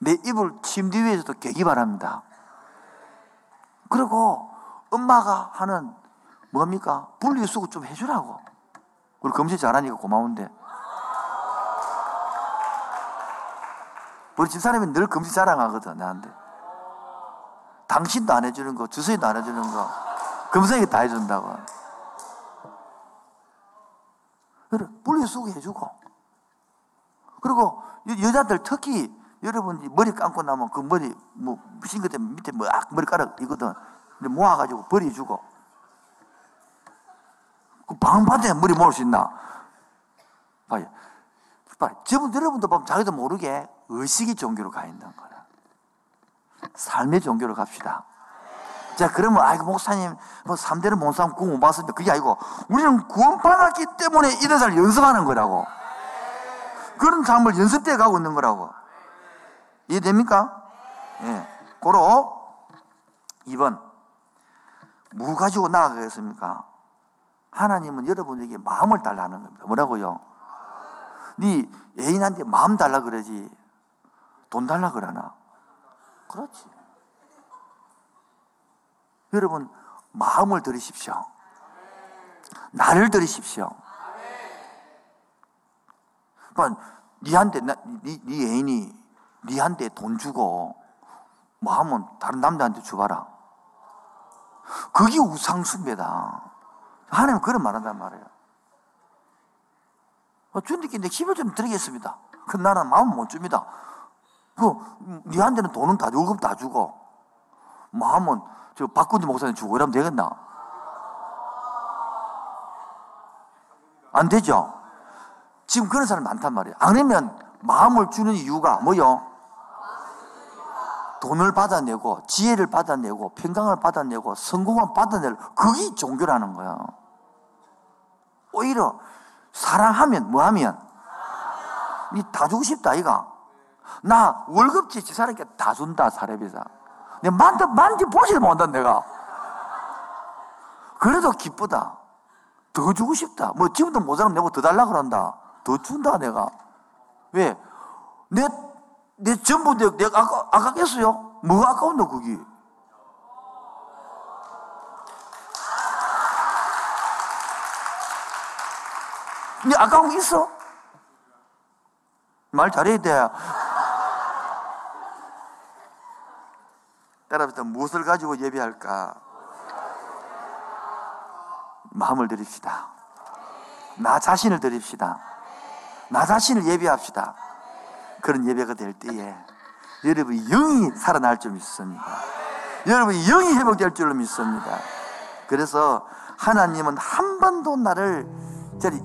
내 입을 침대 위에서도 개기 바랍니다. 그리고 엄마가 하는 뭡니까? 분리수거 좀 해주라고. 우리 검색 잘하니까 고마운데. 우리 집사람이 늘 금식 자랑하거든, 나한테. 당신도 안 해주는 거, 주선이도 안 해주는 거, 금성이 다 해준다고. 그래, 분리수거 해주고. 그리고 여자들 특히 여러분 머리 감고 나면 그 머리 뭐 싱긋대 밑에 막 머리카락 이거든. 모아가지고 버려주고. 그 방바닥에 머리 모을 수 있나? 봐요. 봐요. 저분 여러분도 보면 자기도 모르게 의식이 종교로 가 있는 거야. 삶의 종교로 갑시다. 자, 그러면, 아이고, 목사님, 뭐, 3대를 못 삼고 구원 못 받았는데, 그게 아니고, 우리는 구원받았기 때문에 이런 살 연습하는 거라고. 그런 삶을 연습돼 가고 있는 거라고. 이해됩니까? 예. 네. 고로 2번. 뭐 가지고 나아가겠습니까? 하나님은 여러분에게 마음을 달라는 겁니다. 뭐라고요? 네 애인한테 마음 달라 그러지. 돈 달라 그러나? 그렇지. 여러분, 마음을 들으십시오. 나를 들으십시오. 그러니까 니한테, 네, 네 애인이 니한테 돈 주고 뭐 하면 다른 남자한테 줘봐라. 그게 우상숭배다. 하나님 그런 말 한단 말이에요. 어, 주님께 내 힘을 좀 드리겠습니다. 그 나는 마음 못 줍니다. 그, 니한테는 돈은 다 월급 다 주고, 마음은 저 박군지 목사님 주고 이러면 되겠나? 안 되죠? 지금 그런 사람 많단 말이에요. 아니면 마음을 주는 이유가 뭐요? 돈을 받아내고 지혜를 받아내고 평강을 받아내고 성공을 받아낼 그게 종교라는 거야. 오히려 사랑하면 뭐하면 니다 주고 싶다 이가. 나 월급지 지사람께 다 준다 사례비자. 내 만져 만지 보지도 못한다 내가. 그래도 기쁘다. 더 주고 싶다. 뭐 지금도 모자라면 내가 더 달라 그런다. 더 준다 내가. 왜? 내, 내 전부 내, 내가 아까, 아깝겠어요? 뭐가 아까운데 그게? 네 아까운 게 있어? 말 잘해야 돼. 여러분, 무엇을 가지고 예배할까? 마음을 드립시다. 나 자신을 드립시다. 나 자신을 예배합시다. 그런 예배가 될 때에 여러분 영이 살아날 줄 믿습니다. 여러분 영이 회복될 줄로 믿습니다. 그래서 하나님은 한 번도 나를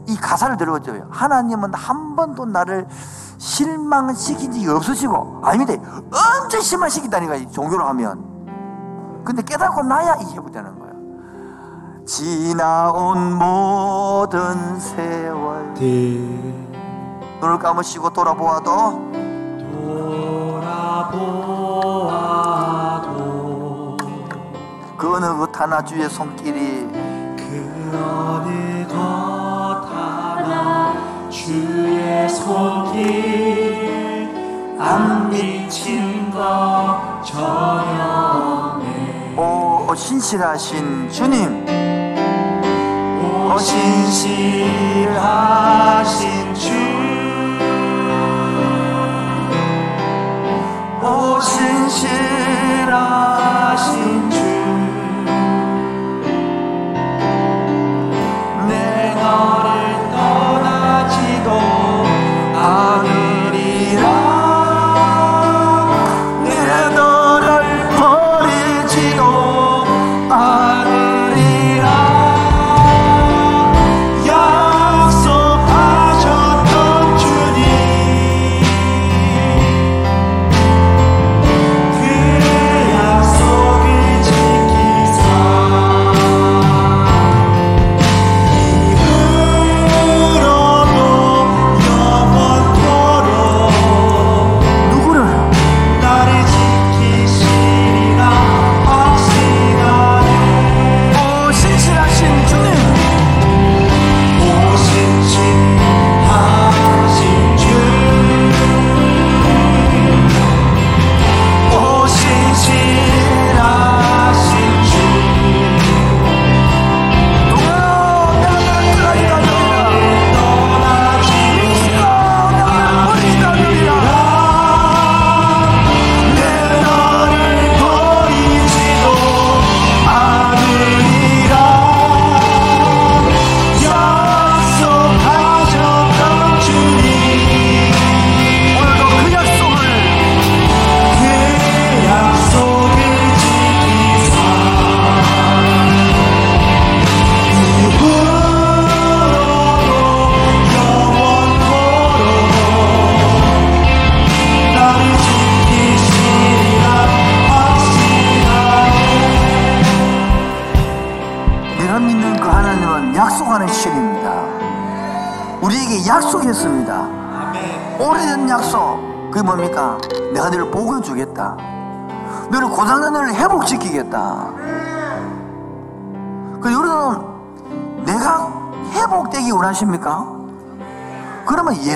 이 가사를 들어보죠. 하나님은 한 번도 나를 실망시킨 적이 없으시고 아닙니다. 언제 실망시킨다니까 종교를 하면. 근데 깨닫고 나야 이게 회복되는 거예요. 지나온 모든 세월 눈을 감으시고 돌아보아도 돌아보아도 그 어느 것 하나 주의 손길이 그 어느 것 하나 주의 손길 안 미친 것 전혀 오 신실하신 주님. 오 신실하신 주오 신실하신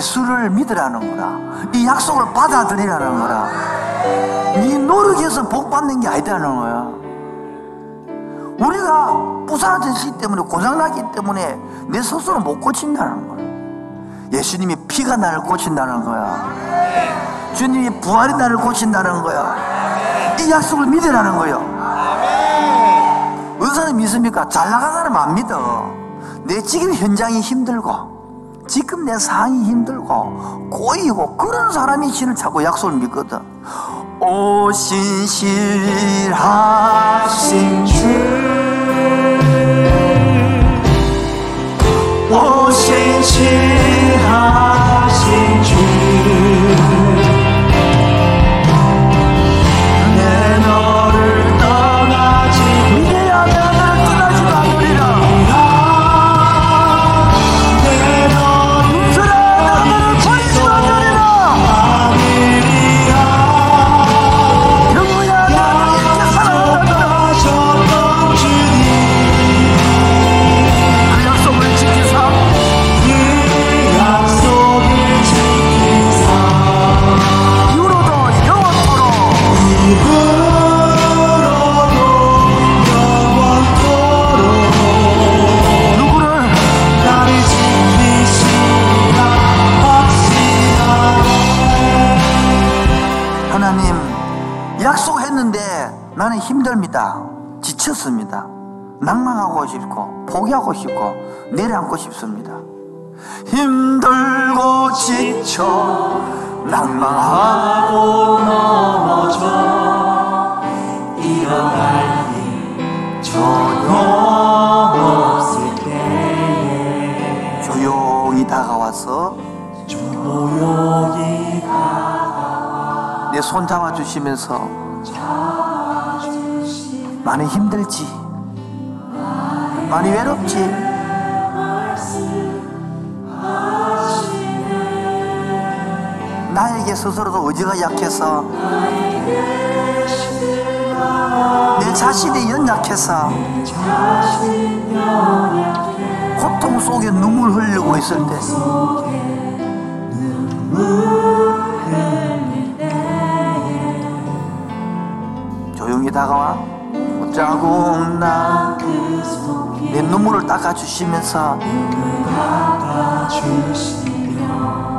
예수를 믿으라는 거라. 이 약속을 받아들이라는 거라. 네 노력해서 복 받는 게 아니다는 거야. 우리가 부사졌기 때문에 고장났기 때문에 내 스스로 못 고친다는 거야. 예수님이 피가 나를 고친다는 거야. 주님이 부활이 나를 고친다는 거야. 이 약속을 믿으라는 거예요. 의사는 믿습니까? 잘 나간 사람 안 믿어. 내 지금 현장이 힘들고, 지금 내 상황이 힘들고, 꼬이고, 그런 사람이 신을 찾고 약속을 믿거든. 오, 신실하신 주. 오신실하신 찾아주시면서 많이 힘들지 많이 외롭지. 나에게 스스로도 의지가 약해서 내 자신이 연약해서 고통 속에 눈물 흘리고 있을 때 자국 나 내 눈물을 닦아주시면서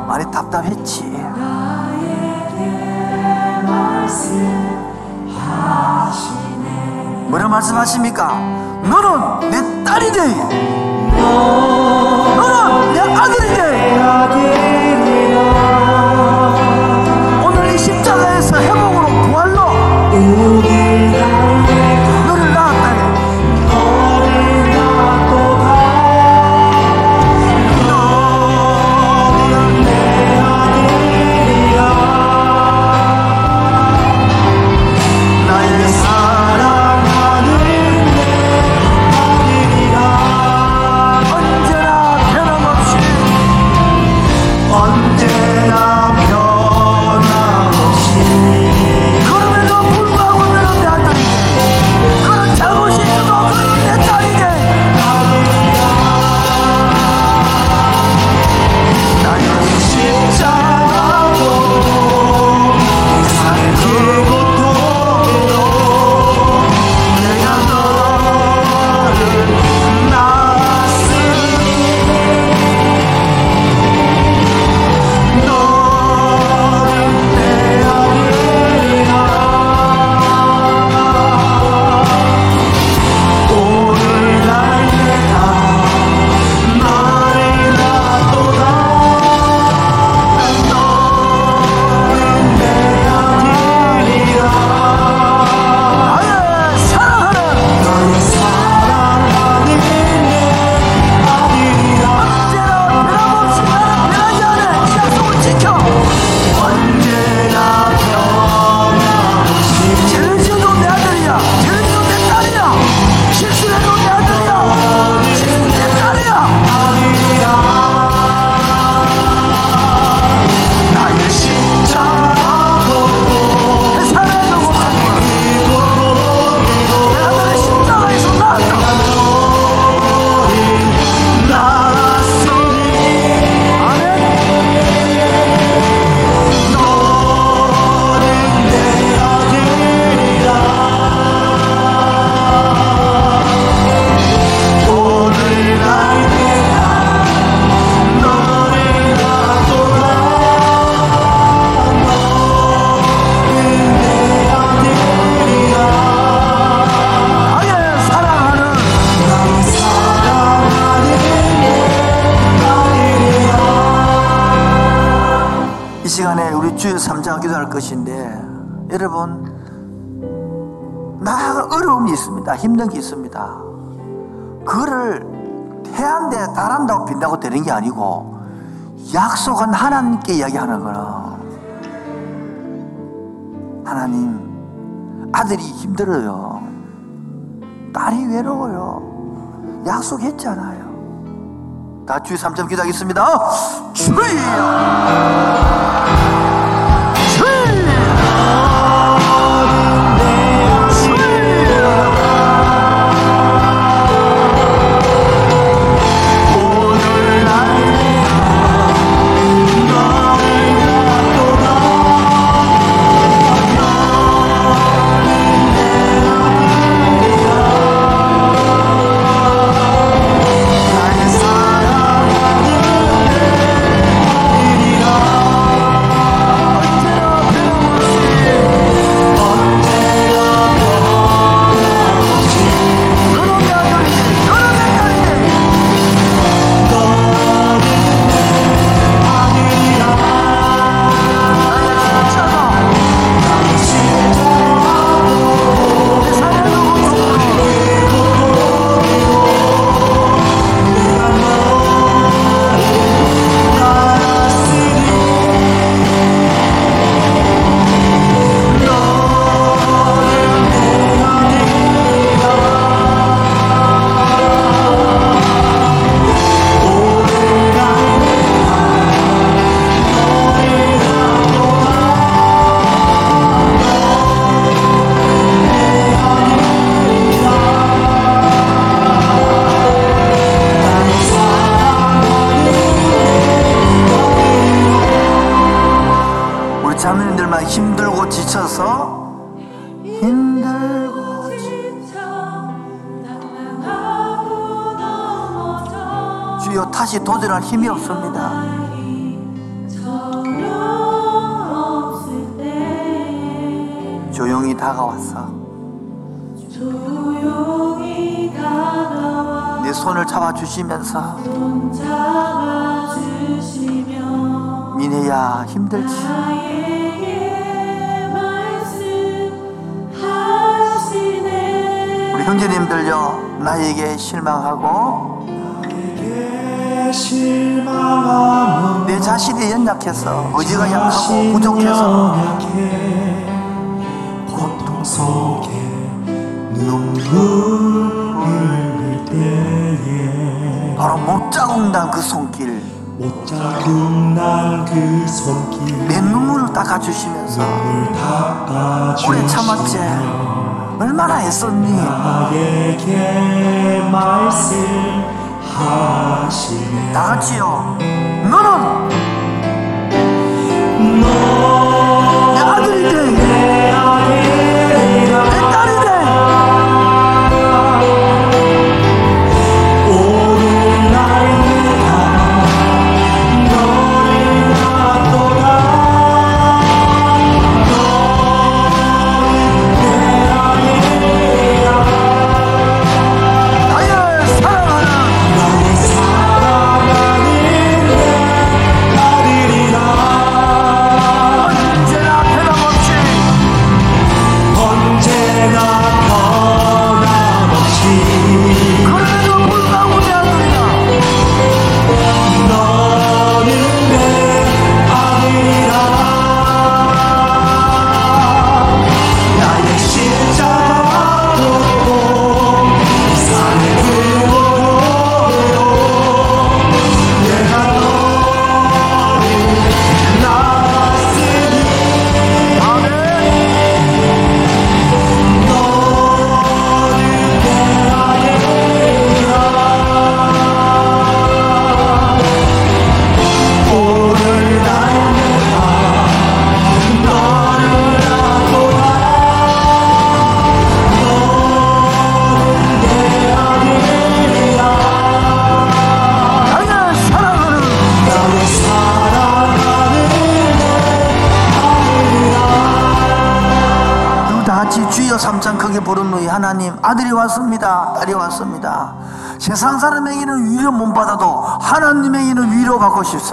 많이 답답했지. 뭐라 말씀하십니까? 너는 내 딸이 돼. 너는 내 아들이 돼. 힘든 게 있습니다. 그거를 해안대 달한다고 빈다고 되는 게 아니고 약속은 하나님께 이야기하는 거라. 하나님, 아들이 힘들어요. 딸이 외로워요. 약속했잖아요. 다 주의 삼점 기도하겠습니다. 주여! 힘이 없습니다. 조용히 다가왔어. 네 손을 잡아주시면서 미네야 힘들지 우리 형제님들요 나에게 실망하고 내 자신이 연약해서 의지가 약하고 부족해서. 고통 속에 눈물 흘릴 때에 바로 못 자국 난 그 손길. 못 자국 난 그 손길. 내 눈물을 닦아주시면서. 오래 참았지 얼마나 애썼니? 나에게 말씀 啊凄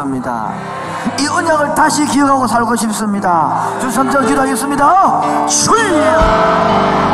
감사합니다. 이 언약을 다시 기억하고 살고 싶습니다. 주 성전 기도하겠습니다. 주여!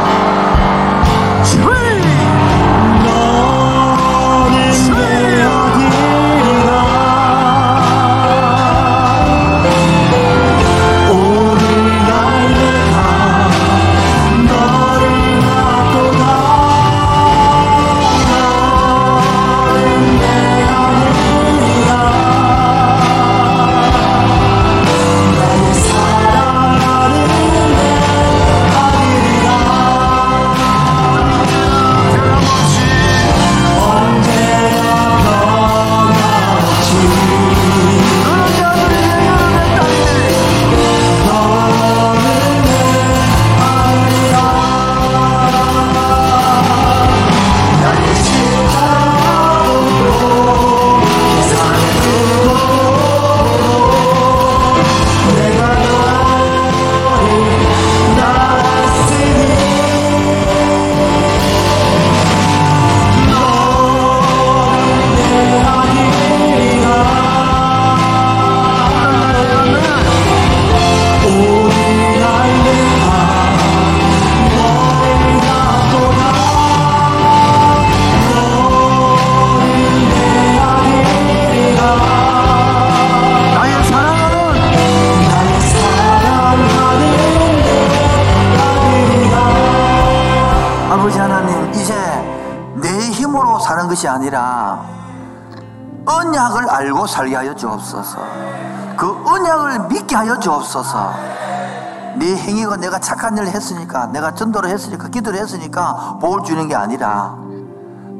네 행위가 내가 착한 일을 했으니까 내가 전도를 했으니까 기도를 했으니까 복을 주는 게 아니라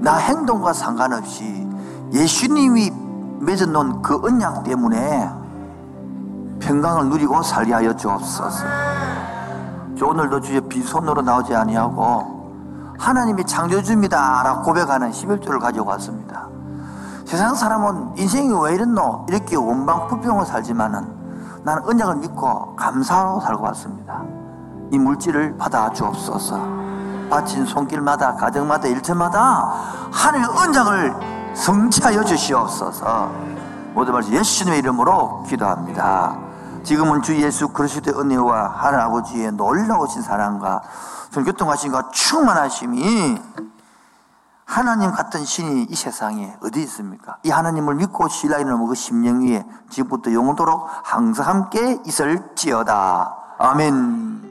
나 행동과 상관없이 예수님이 맺어놓은 그 언약 때문에 평강을 누리고 살게 하여 주옵소서. 오늘도 주의 비손으로 나오지 아니하고 하나님이 창조주입니다 라고 고백하는 11조를 가져왔습니다. 세상 사람은 인생이 왜 이랬노? 이렇게 원방불평을 살지만은 나는 언약을 믿고 감사하고 살고 왔습니다. 이 물질을 받아 주옵소서. 바친 손길마다 가정마다 일터마다 하늘의 언약을 성취하여 주시옵소서. 모두 말씀 예수님의 이름으로 기도합니다. 지금은 주 예수 그리스도의 은혜와 하늘 아버지의 놀라우신 사랑과 교통하신과 충만하심이 하나님 같은 신이 이 세상에 어디 있습니까? 이 하나님을 믿고 신뢰하는 그 심령 위에 지금부터 영원토록 항상 함께 있을지어다. 아멘.